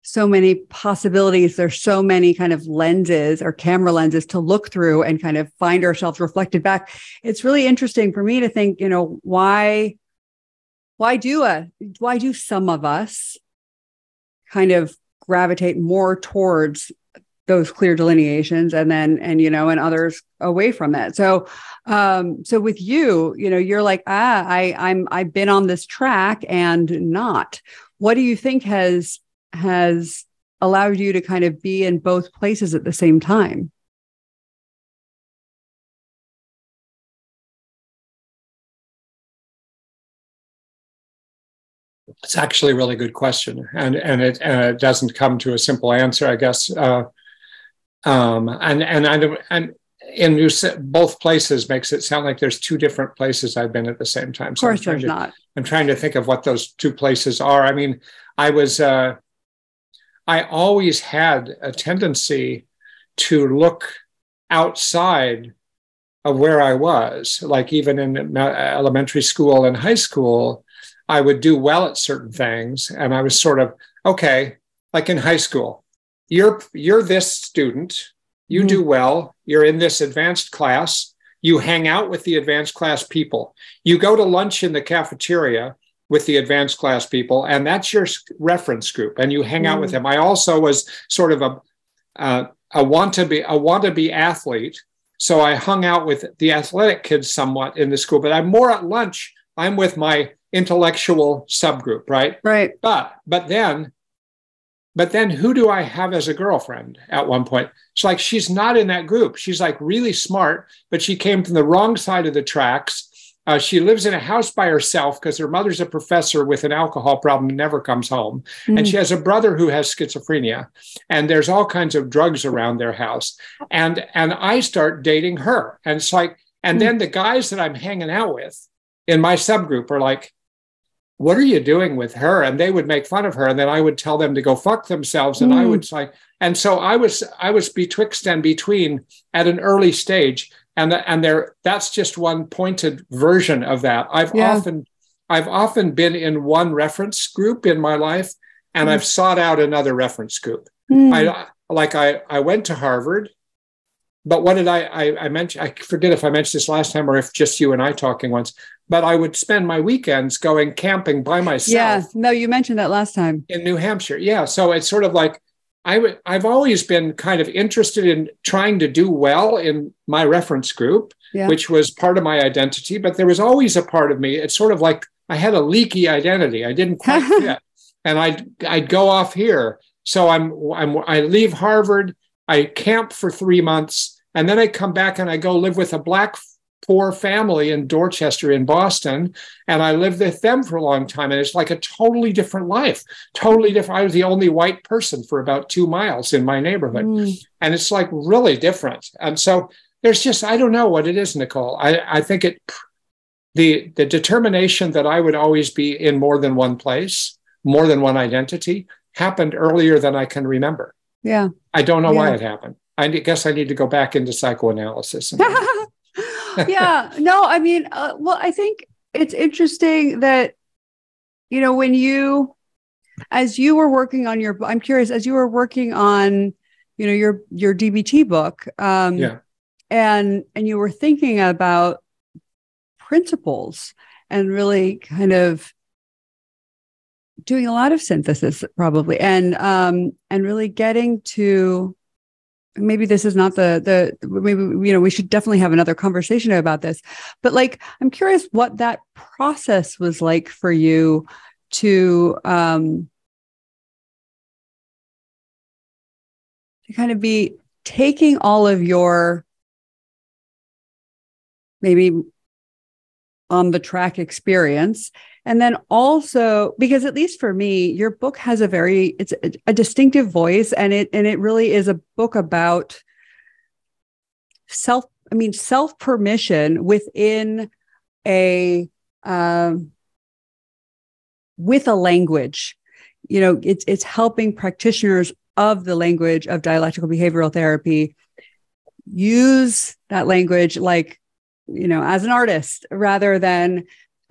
so many possibilities there's so many kind of lenses or camera lenses to look through and kind of find ourselves reflected back. It's really interesting for me to think you know why why do a why do some of us kind of gravitate more towards those clear delineations and then and you know and others away from it so um so with you you know you're like ah i i'm i've been on this track and not what do you think has has allowed you to kind of be in both places at the same time? It's actually a really good question, and and it, and it doesn't come to a simple answer, I guess. Uh, um, and and I don't and in you said both places makes it sound like there's two different places I've been at the same time. So of course, there's to, not. I'm trying to think of what those two places are. I mean, I was uh, I always had a tendency to look outside of where I was. Like even in elementary school and high school, I would do well at certain things, and I was sort of okay. Like in high school, you're you're this student, you mm-hmm. do well, you're in this advanced class, you hang out with the advanced class people, you go to lunch in the cafeteria, with the advanced class people, and that's your reference group, and you hang mm. out with mm. them. I also was sort of a uh, a want to be a want to be athlete, so I hung out with the athletic kids somewhat in the school. But I'm more at lunch. I'm with my intellectual subgroup, right? Right. But but then but then who do I have as a girlfriend at one point? It's like she's not in that group. She's like really smart, but she came from the wrong side of the tracks. Uh, she lives in a house by herself because her mother's a professor with an alcohol problem and never comes home. Mm. And she has a brother who has schizophrenia. And there's all kinds of drugs around their house. And and I start dating her. And it's like, and mm. then the guys that I'm hanging out with in my subgroup are like, what are you doing with her? And they would make fun of her. And then I would tell them to go fuck themselves. And mm. I would say, and so I was I was betwixt and between at an early stage and and there that's just one pointed version of that i've yeah. often i've often been in one reference group in my life and mm. i've sought out another reference group mm. i like i i went to harvard but what did I, I i mentioned i forget if i mentioned this last time or if just you and i talking once but i would spend my weekends going camping by myself yeah no you mentioned that last time in new hampshire yeah so it's sort of like I w- I've always been kind of interested in trying to do well in my reference group, yeah. which was part of my identity. But there was always a part of me. It's sort of like I had a leaky identity. I didn't quite fit, and I'd I'd go off here. So I'm I'm I leave Harvard. I camp for three months, and then I come back and I go live with a black poor family in Dorchester in Boston. And I lived with them for a long time. And it's like a totally different life, totally different. I was the only white person for about two miles in my neighborhood. Mm. And it's like really different. And so there's just, I don't know what it is, Nicole. I, I think it, the, the determination that I would always be in more than one place, more than one identity, happened earlier than I can remember. Yeah. I don't know yeah. why it happened. I guess I need to go back into psychoanalysis. yeah. No, I mean, uh, well, I think it's interesting that, you know, when you, as you were working on your, I'm curious, as you were working on, you know, your, your DBT book, um, yeah. and, and you were thinking about principles and really kind of doing a lot of synthesis probably. And um and really getting to maybe this is not the the maybe you know we should definitely have another conversation about this but like i'm curious what that process was like for you to um to kind of be taking all of your maybe on the track experience and then also because at least for me your book has a very it's a, distinctive voice and it and it really is a book about self i mean self permission within a um, with a language. You know it's it's helping practitioners of the language of dialectical behavioral therapy use that language like you know as an artist rather than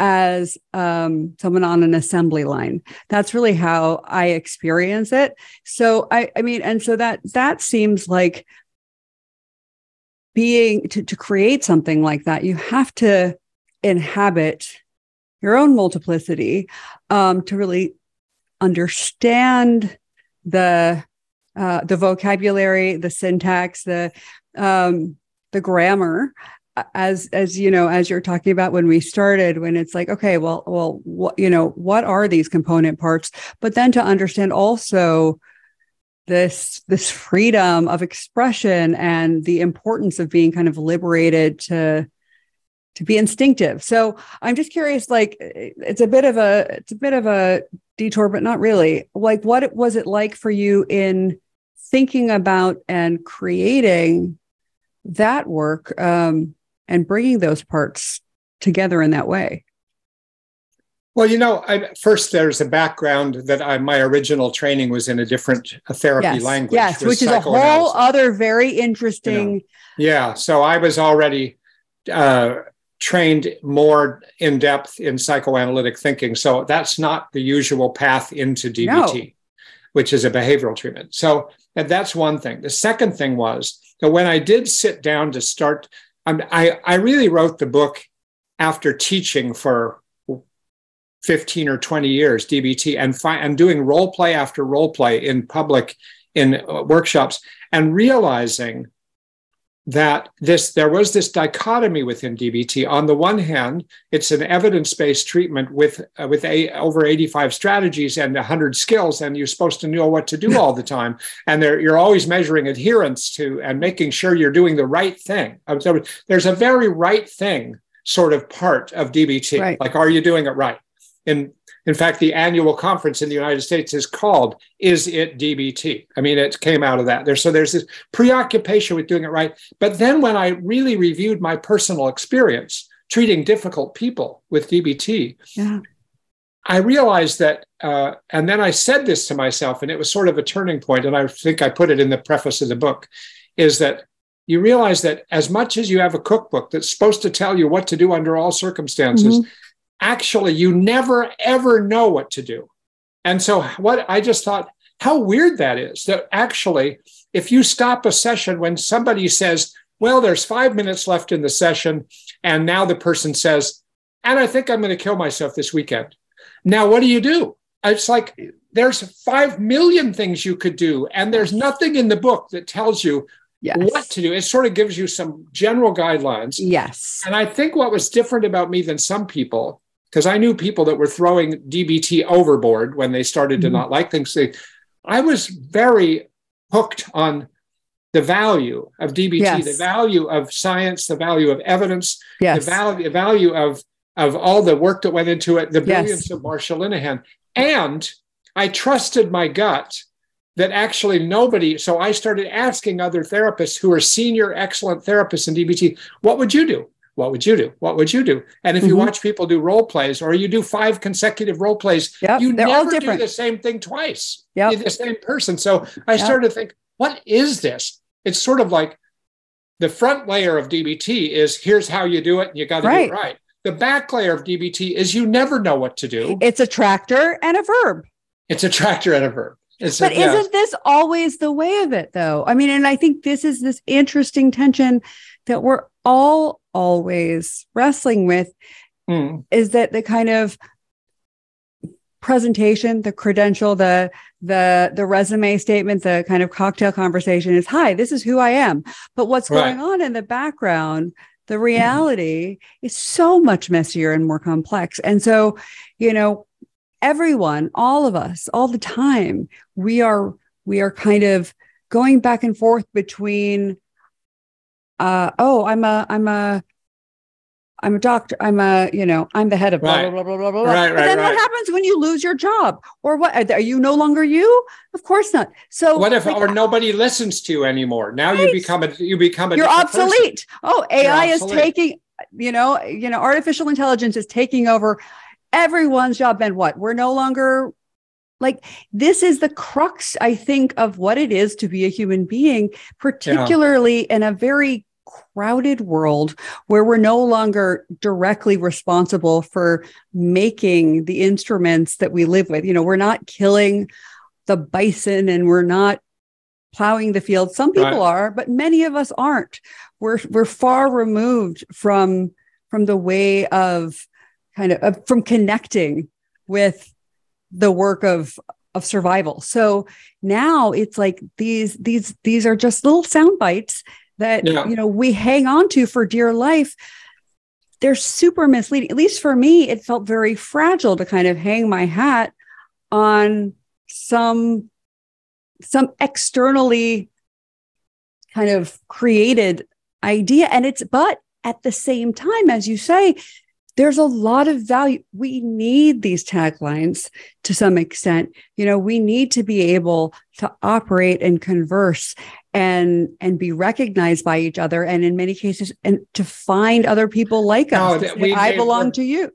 as um, someone on an assembly line. That's really how i experience it. So i i mean and so that that seems like being to, to create something like that you have to inhabit your own multiplicity um, to really understand the uh, the vocabulary, the syntax, the um, the grammar, as as you know, as you're talking about when we started, when it's like, okay, well, well, what you know, what are these component parts? But then to understand also this this freedom of expression and the importance of being kind of liberated to to be instinctive. So I'm just curious, like it's a bit of a it's a bit of a detour, but not really. Like what was it like for you in thinking about and creating that work um, and bringing those parts together in that way? Well, you know, I, first there's a background that I, my original training was in a different therapy yes, language. Yes, which is a whole other very interesting. You know, yeah, so I was already uh, trained more in depth in psychoanalytic thinking. So that's not the usual path into DBT, no. which is a behavioral treatment. So that's one thing. The second thing was that when I did sit down to start, I, I really wrote the book after teaching for 15 or 20 years DBT and, fi- and doing role play after role play in public in uh, workshops and realizing that this there was this dichotomy within DBT. On the one hand, it's an evidence-based treatment with uh, with a, over 85 strategies and 100 skills, and you're supposed to know what to do all the time. And you're always measuring adherence to and making sure you're doing the right thing. So there's a very right thing sort of part of DBT. Right. Like, are you doing it right? In in fact, the annual conference in the United States is called Is It DBT? I mean, it came out of that. There, so there's this preoccupation with doing it right. But then when I really reviewed my personal experience treating difficult people with DBT, yeah. I realized that, uh, and then I said this to myself, and it was sort of a turning point, and I think I put it in the preface of the book, is that you realize that as much as you have a cookbook that's supposed to tell you what to do under all circumstances, mm-hmm actually you never ever know what to do. And so what I just thought how weird that is that actually if you stop a session when somebody says, well, there's five minutes left in the session, and now the person says, and I think I'm going to kill myself this weekend. Now, what do you do? It's like there's five million things you could do, and there's nothing in the book that tells you yes. what to do. It sort of gives you some general guidelines. Yes. And I think what was different about me than some people because I knew people that were throwing DBT overboard when they started mm-hmm. to not like things. I was very hooked on the value of DBT, yes. the value of science, the value of evidence, yes. the value, the value of of all the work that went into it, the brilliance yes. of Marsha Linehan. And I trusted my gut that actually nobody, so I started asking other therapists who are senior, excellent therapists in DBT, what would you do? What would you do? What would you do? And if mm-hmm. you watch people do role plays or you do five consecutive role plays, yep, you never do the same thing twice. Yep. You're the same person. So I yep. started to think, what is this? It's sort of like the front layer of DBT is here's how you do it and you got to right. do it right. The back layer of DBT is you never know what to do. It's a tractor and a verb. It's a tractor and a verb. It's but a, isn't this always the way of it though? I mean, and I think this is this interesting tension that we're all always wrestling with mm. is that the kind of presentation the credential the the the resume statement the kind of cocktail conversation is hi this is who i am but what's right. going on in the background the mm-hmm. reality mm. is so much messier and more complex and so you know everyone all of us all the time we are we are kind of going back and forth between uh, oh, I'm a I'm a I'm a doctor. I'm a, you know, I'm the head of blah, Right. blah, blah, blah, blah, blah. Right, But right, then right. what happens when you lose your job? Or what? Are you no longer you? Of course not. So What if like, or nobody listens to you anymore? Now you become a you become a you're different person. obsolete. Oh, AI is taking, you know, you know, artificial intelligence is taking over everyone's job. And what? We're no longer like this is the crux, I think, of what it is to be a human being, particularly in a very crowded world where we're no longer directly responsible for making the instruments that we live with. You know, we're not killing the bison and we're not plowing the field. Some people Right. are, but many of us aren't. We're we're far removed from from the way of kind of, of from connecting with the work of of survival. So now it's like these these these are just little sound bites that Yeah. you know we hang on to for dear life. They're super misleading. At least for me, it felt very fragile to kind of hang my hat on some some externally kind of created idea and it's but at the same time as you say there's a lot of value we need these taglines to some extent you know we need to be able to operate and converse and and be recognized by each other and in many cases and to find other people like No, us to that say, we- i belong to you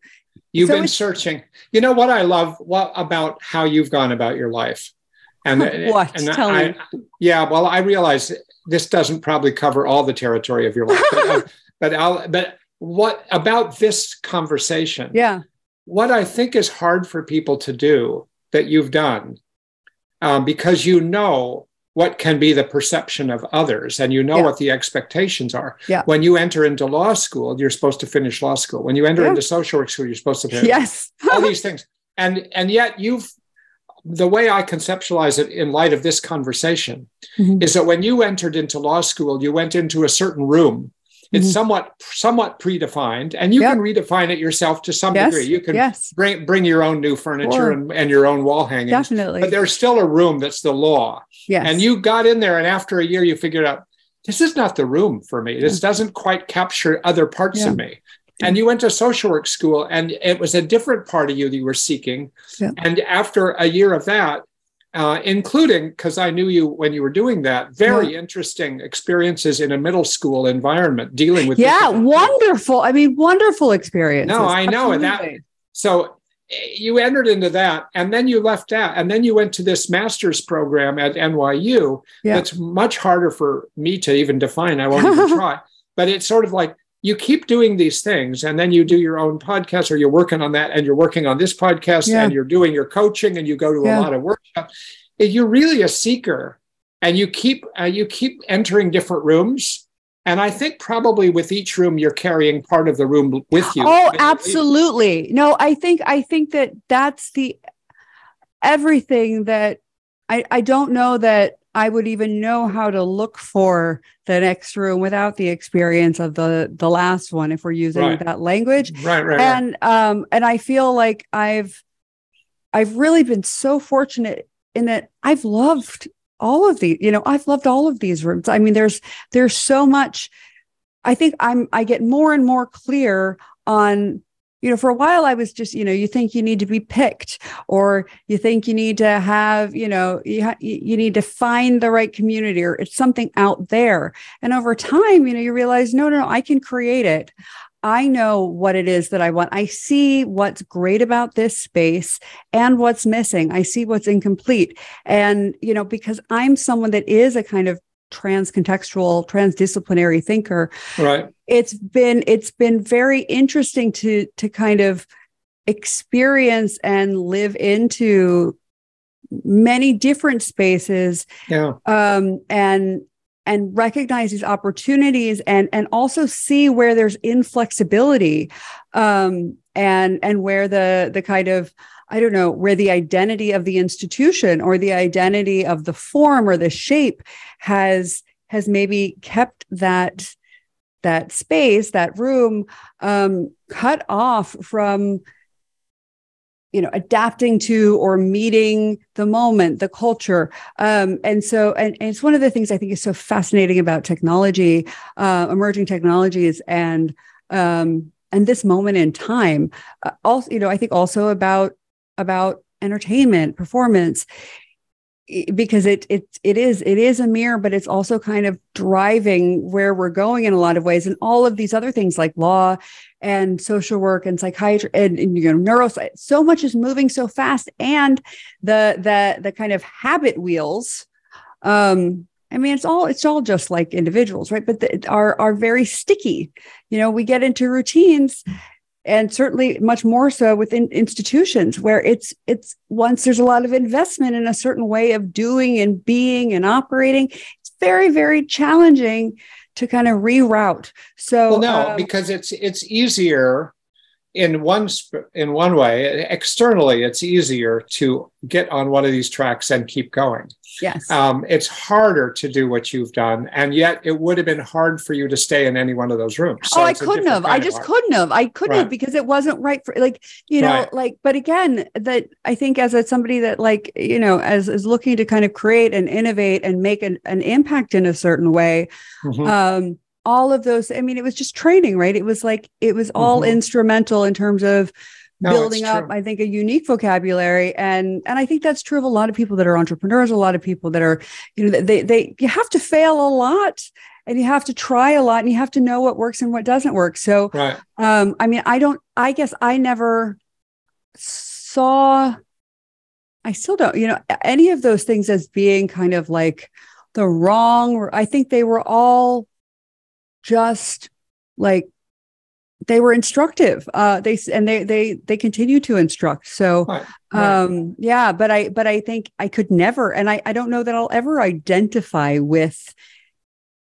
You've So been searching. You know what I love what about how you've gone about your life. And What? and Tell I, me. yeah, well, I realize this doesn't probably cover all the territory of your life, but, uh, but I'll but what about this conversation? yeah what I think is hard for people to do that you've done, um, because you know what can be the perception of others and you know Yeah. what the expectations are. Yeah. When you enter into law school, you're supposed to finish law school. When you enter Yeah. into social work school, you're supposed to finish yes all these things. And and yet you've the way I conceptualize it in light of this conversation Mhm. is that when you entered into law school, you went into a certain room. It's Mhm. somewhat somewhat predefined, and you Yep. can redefine it yourself to some yes degree. You can yes bring bring your own new furniture and, and your own wall hangings. definitely But there's still a room that's the law. yes And you got in there, and after a year, you figured out this is not the room for me. This doesn't quite capture other parts Yeah. of me. And you went to social work school, and it was a different part of you that you were seeking. And after a year of that, uh, including because I knew you when you were doing that, very interesting experiences in a middle school environment dealing with. yeah wonderful i mean wonderful experience No, I know, and that- So eh, you entered into that, and then you left that, and then you went to this master's program at NYU. Yeah. That's much harder for me to even define. I won't even try. But it's sort of like you keep doing these things, and then you do your own podcast, or you're working on that, and you're working on this podcast, Yeah. and you're doing your coaching, and you go to Yeah. a lot of workshops. You're really a seeker, and you keep uh, you keep entering different rooms. And I think probably with each room, you're carrying part of the room with you. Oh, absolutely. No, I think I think that that's the everything that I I don't know that I would even know how to look for the next room without the experience of the the last one if we're using Right. that language. Right, right, right. And um and I feel like I've I've really been so fortunate in that I've loved all of these, you know, I've loved all of these rooms. I mean, there's there's so much. I think I'm I get more and more clear on, you know, for a while I was just, you know, you think you need to be picked, or you think you need to have, you know, you ha- you need to find the right community, or it's something out there. And over time, you know, you realize, no, no, no, I can create it. I know what it is that I want. I see what's great about this space and what's missing. I see what's incomplete. And, you know, because I'm someone that is a kind of trans-contextual, transdisciplinary thinker, right. it's been it's been very interesting to to kind of experience and live into many different spaces Yeah. um, and and recognize these opportunities and and also see where there's inflexibility um, and and where the the kind of I don't know where the identity of the institution or the identity of the form or the shape has has maybe kept that that space that room um, cut off from you know adapting to or meeting the moment the culture. Um, and so and, and it's one of the things i think is so fascinating about technology uh, emerging technologies and um, and this moment in time uh, also you know i think also about about entertainment performance because it it it is it is a mirror but it's also kind of driving where we're going in a lot of ways and all of these other things like law and social work and psychiatry and, and you know neuroscience so much is moving so fast and the the the kind of habit wheels um I mean, it's all it's all just like individuals, right? But the, are are very sticky. You know, we get into routines, and certainly much more so within institutions where it's it's once there's a lot of investment in a certain way of doing and being and operating, it's very very challenging to kind of reroute. So well, no, um, because it's it's easier in one in one way externally it's easier to get on one of these tracks and keep going yes um, it's harder to do what you've done and yet it would have been hard for you to stay in any one of those rooms so oh i couldn't have i just couldn't have i couldn't right. have because it wasn't right for like you know right. like but again that i think as a, somebody that like you know as is looking to kind of create and innovate and make an, an impact in a certain way mm-hmm. um all of those i mean it was just training right it was like it was all mm-hmm. instrumental in terms of no, building up i think a unique vocabulary. And and i think that's true of a lot of people that are entrepreneurs a lot of people that are you know they they you have to fail a lot and you have to try a lot and you have to know what works and what doesn't work. So right. um i mean i don't i guess i never saw i still don't you know any of those things as being kind of like the wrong i think they were all just like they were instructive uh they and they they they continue to instruct. So right, um yeah but i but i think i could never and i i don't know that i'll ever identify with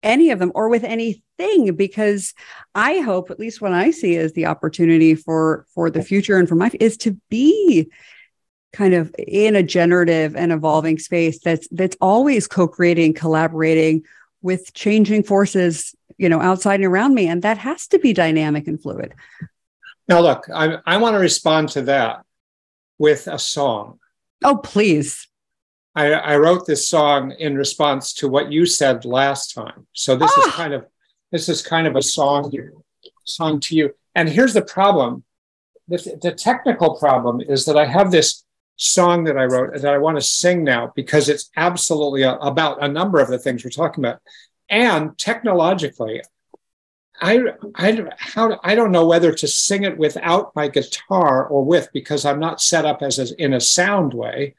any of them or with anything because i hope at least what i see as the opportunity for for the future and for my is to be kind of in a generative and evolving space that's that's always co-creating collaborating with changing forces you know outside and around me and that has to be dynamic and fluid. Now look i, I want to respond to that with a song. Oh please. I, I wrote this song in response to what you said last time. So this ah! is kind of this is kind of a song song to you. And here's the problem. The, the technical problem is that i have this song that i wrote that i want to sing now because it's absolutely a, about a number of the things we're talking about and technologically, I, I, how, I don't know whether to sing it without my guitar or with because I'm not set up as a, in a sound way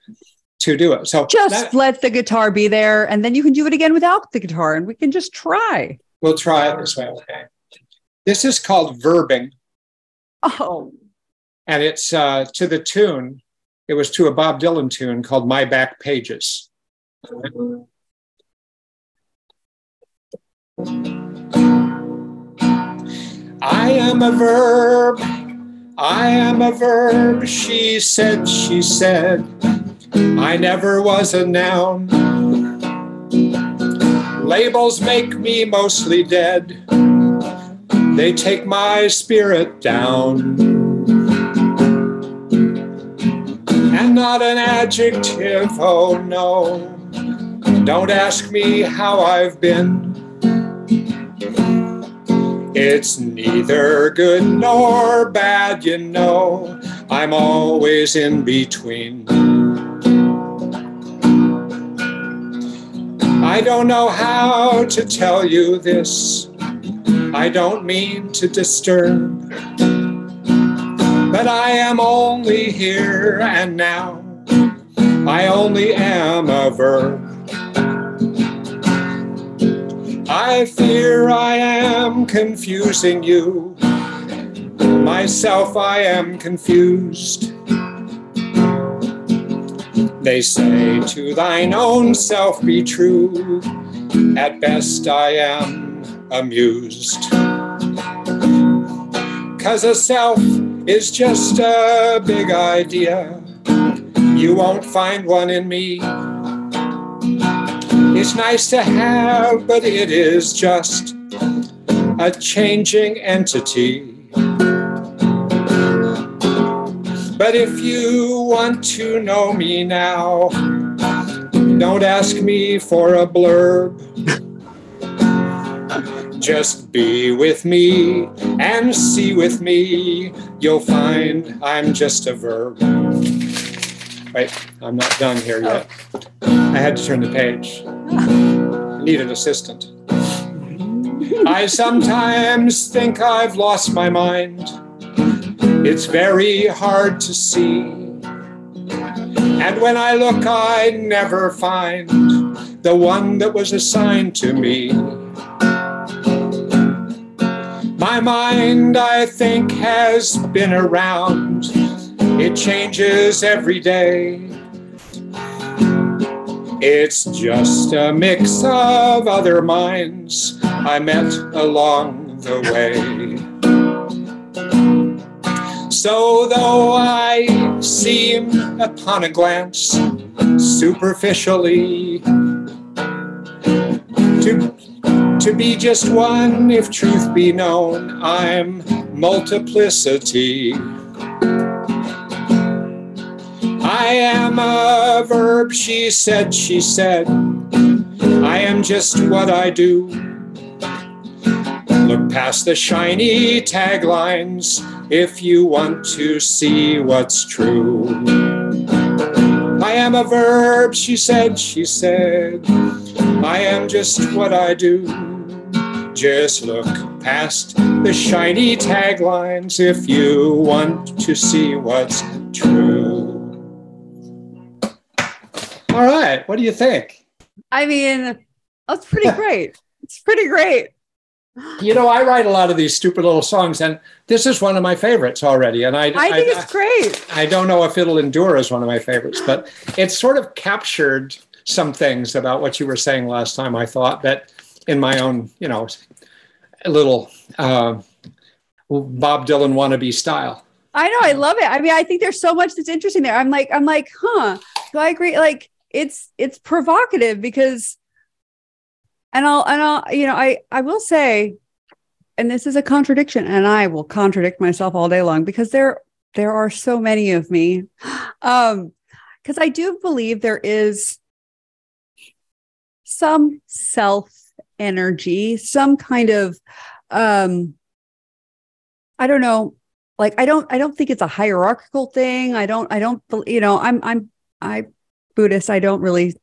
to do it. So just that, let the guitar be there, and then you can do it again without the guitar, and we can just try. We'll try it this way. Okay. This is called verbing. Oh. And it's uh, to the tune. It was to a Bob Dylan tune called "My Back Pages." I am a verb, I am a verb, she said, she said. I never was a noun. Labels make me mostly dead, they take my spirit down. And not an adjective, oh no. Don't ask me how I've been. It's neither good nor bad, you know. I'm always in between. I don't know how to tell you this. I don't mean to disturb. But I am only here and now. I only am a verb. I fear I am confusing you. Myself, I am confused. They say, To thine own self be true. At best, I am amused. Cause a self is just a big idea. You won't find one in me. It's nice to have, but it is just a changing entity. But if you want to know me now, don't ask me for a blurb. Just be with me and see with me. You'll find I'm just a verb. Wait, I'm not done here yet. I had to turn the page. I need an assistant. I sometimes think I've lost my mind. It's very hard to see. And when I look, I never find the one that was assigned to me. My mind, I think, has been around. It changes every day. It's just a mix of other minds I met along the way. So, though I seem upon a glance superficially to, to be just one, if truth be known, I'm multiplicity. I am a verb, she said, she said. I am just what I do. Look past the shiny taglines if you want to see what's true. I am a verb, she said, she said. I am just what I do. Just look past the shiny taglines if you want to see what's true. All right. What do you think? I mean, that's pretty great. it's pretty great. You know, I write a lot of these stupid little songs, and this is one of my favorites already. And I, I think I, it's great. I don't know if it'll endure as one of my favorites, but it's sort of captured some things about what you were saying last time. I thought that in my own, you know, little uh, Bob Dylan wannabe style. I know, I love it. I mean, I think there's so much that's interesting there. I'm like, I'm like, huh? Do I agree? Like, it's it's provocative because and I'll and I'll you know I I will say and this is a contradiction and I will contradict myself all day long because there there are so many of me. Um because I do believe there is some self energy some kind of um I don't know like I don't I don't think it's a hierarchical thing. I don't I don't you know I'm I'm I Buddhist. I don't really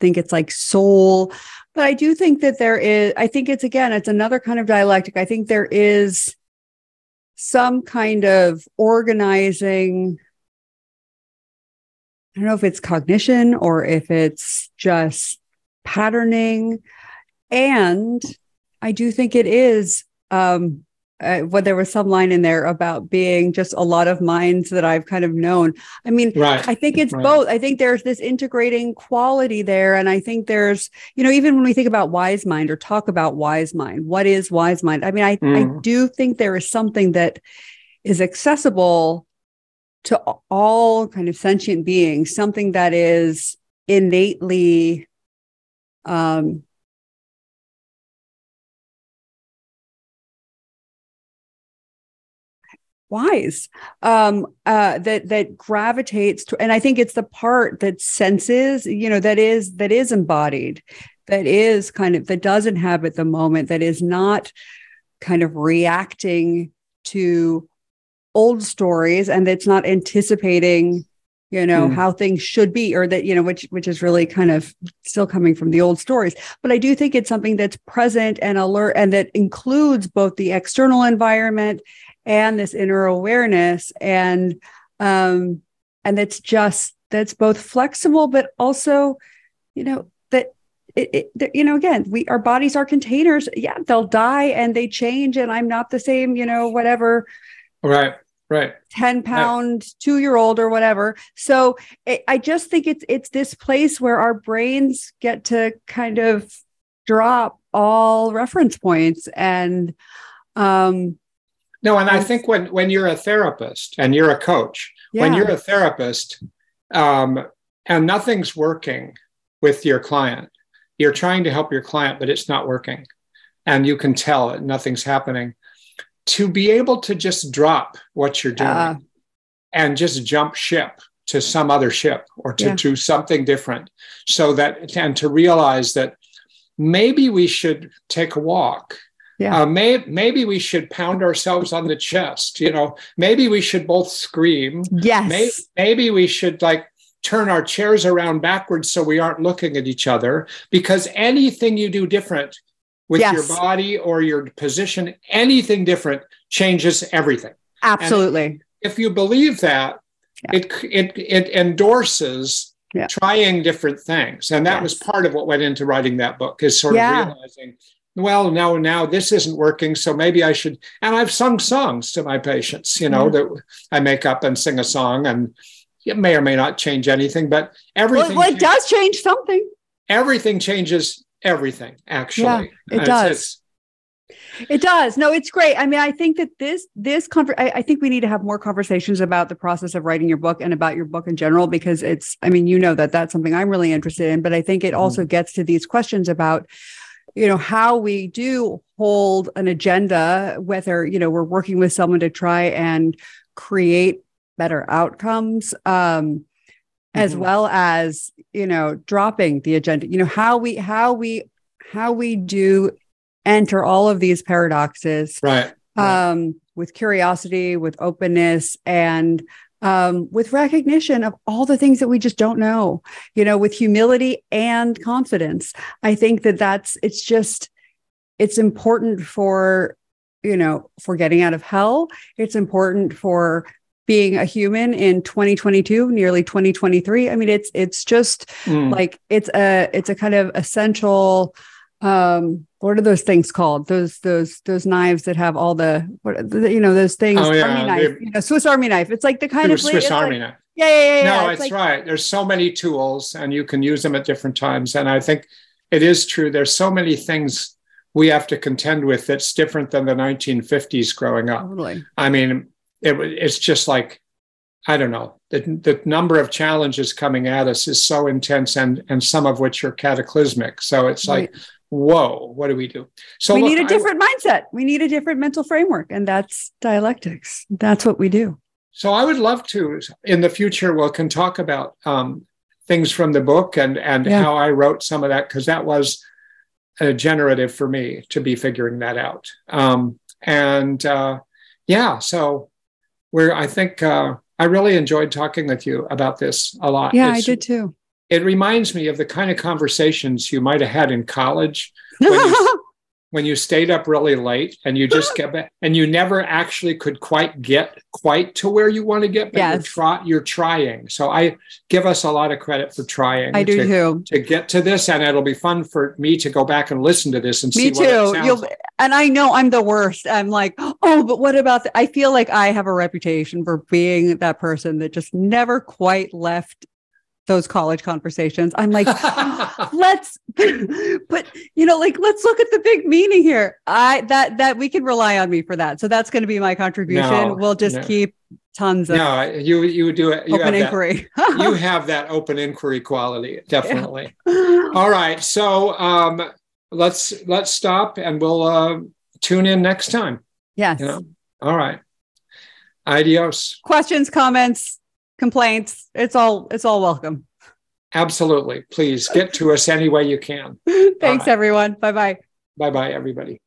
think it's like soul, but I do think that there is, I think it's again, it's another kind of dialectic. I think there is some kind of organizing. I don't know if it's cognition or if it's just patterning. And I do think it is um, uh, what there was some line in there about being just a lot of minds that I've kind of known. I mean, right. I think it's right. both. I think there's this integrating quality there. And I think there's, you know, even when we think about wise mind or talk about wise mind, what is wise mind? I mean, I, mm. I do think there is something that is accessible to all kind of sentient beings, something that is innately um wise um uh that that gravitates to and i think it's the part that senses you know that is that is embodied that is kind of that does inhabit the moment that is not kind of reacting to old stories and that's not anticipating you know mm. how things should be or that you know which which is really kind of still coming from the old stories but i do think it's something that's present and alert and that includes both the external environment and this inner awareness. And um and that's just that's both flexible but also you know that it, it, you know again we our bodies are containers. Yeah they'll die and they change and i'm not the same you know whatever. Right right. 10 pound two year old or whatever. So it, i just think it's it's this place where our brains get to kind of drop all reference points and um no, and I think when when you're a therapist and you're a coach, yeah. when you're a therapist, um, and nothing's working with your client, you're trying to help your client, but it's not working, and you can tell it, nothing's happening. To be able to just drop what you're doing uh, and just jump ship to some other ship or to, yeah. to something different, so that and to realize that maybe we should take a walk Yeah. Uh, may, maybe we should pound ourselves on the chest. You know, maybe we should both scream. Yes. Maybe, maybe we should like turn our chairs around backwards so we aren't looking at each other because anything you do different with Yes. your body or your position, anything different changes everything. Absolutely. If you believe that, Yeah. it, it, it endorses Yeah. trying different things. And that was part of what went into writing that book is sort Yeah. of realizing, well, no, now this isn't working. So maybe I should. And I've sung songs to my patients, you know, Yeah. that I make up and sing a song and it may or may not change anything, but everything, well, it does change something. everything changes everything, actually. Yeah, it It's- does. it's- It does. No, it's great. I mean, I think that this this conver- I, I think we need to have more conversations about the process of writing your book and about your book in general because it's. I mean, you know that that's something I'm really interested in, but I think it also mm. gets to these questions about, you know, how we do hold an agenda, whether you know we're working with someone to try and create better outcomes. Um, as Mhm. well as you know dropping the agenda you know how we how we how we do enter all of these paradoxes right. Right. um, with curiosity, with openness, and um, with recognition of all the things that we just don't know, you know, with humility and confidence. I think that that's, it's just, it's important for, you know, for getting out of hell. It's important for being a human in 2022 nearly 2023 i mean it's it's just Mm. like it's a it's a kind of essential um what are those things called those those those knives that have all the what the- you know those things Oh, yeah, army knife you know swiss army knife it's like the kind of Swiss it's like- Army knife. yeah yeah yeah, yeah. No, It's it's like- right. There's so many tools and you can use them at different times. And I think it is true. There's so many things we have to contend with that's different than the 1950s growing up. totally I mean, it, it's just like, I don't know, the, the number of challenges coming at us is so intense and, and some of which are cataclysmic. So it's like, whoa, what do we do? So we look, need a different mindset we need a different mental framework and that's dialectics that's what we do So I would love to in the future. We can talk about um, things from the book and and Yeah. how I wrote some of that because that was uh, generative for me to be figuring that out. Um, and uh, yeah, so we're. I think uh, I really enjoyed talking with you about this a lot. yeah It's- i did too It reminds me of the kind of conversations you might have had in college when you when you stayed up really late and you just get back and you never actually could quite get quite to where you want to get, but you're, Yes. try, you're trying. So I give us a lot of credit for trying i do to, too to get to this. And it'll be fun for me to go back and listen to this and Me see what it too. sounds You'll, like. and I know I'm the worst. I'm like, oh, but what about? The, I feel like I have a reputation for being that person that just never quite left those college conversations. I'm like, let's, but you know, like let's look at the big meaning here. I that that we can rely on me for that. So that's going to be my contribution. No, we'll just no. keep tons of no, you you do it. You open have that, inquiry. you have that open inquiry quality, definitely. All right, so um, let's let's stop and we'll uh, tune in next time. yes. You know. All right. Adios. Questions, comments, complaints. It's all it's all welcome. Absolutely. Please get to us any way you can. Thanks, right. everyone. Bye bye. Bye bye, everybody.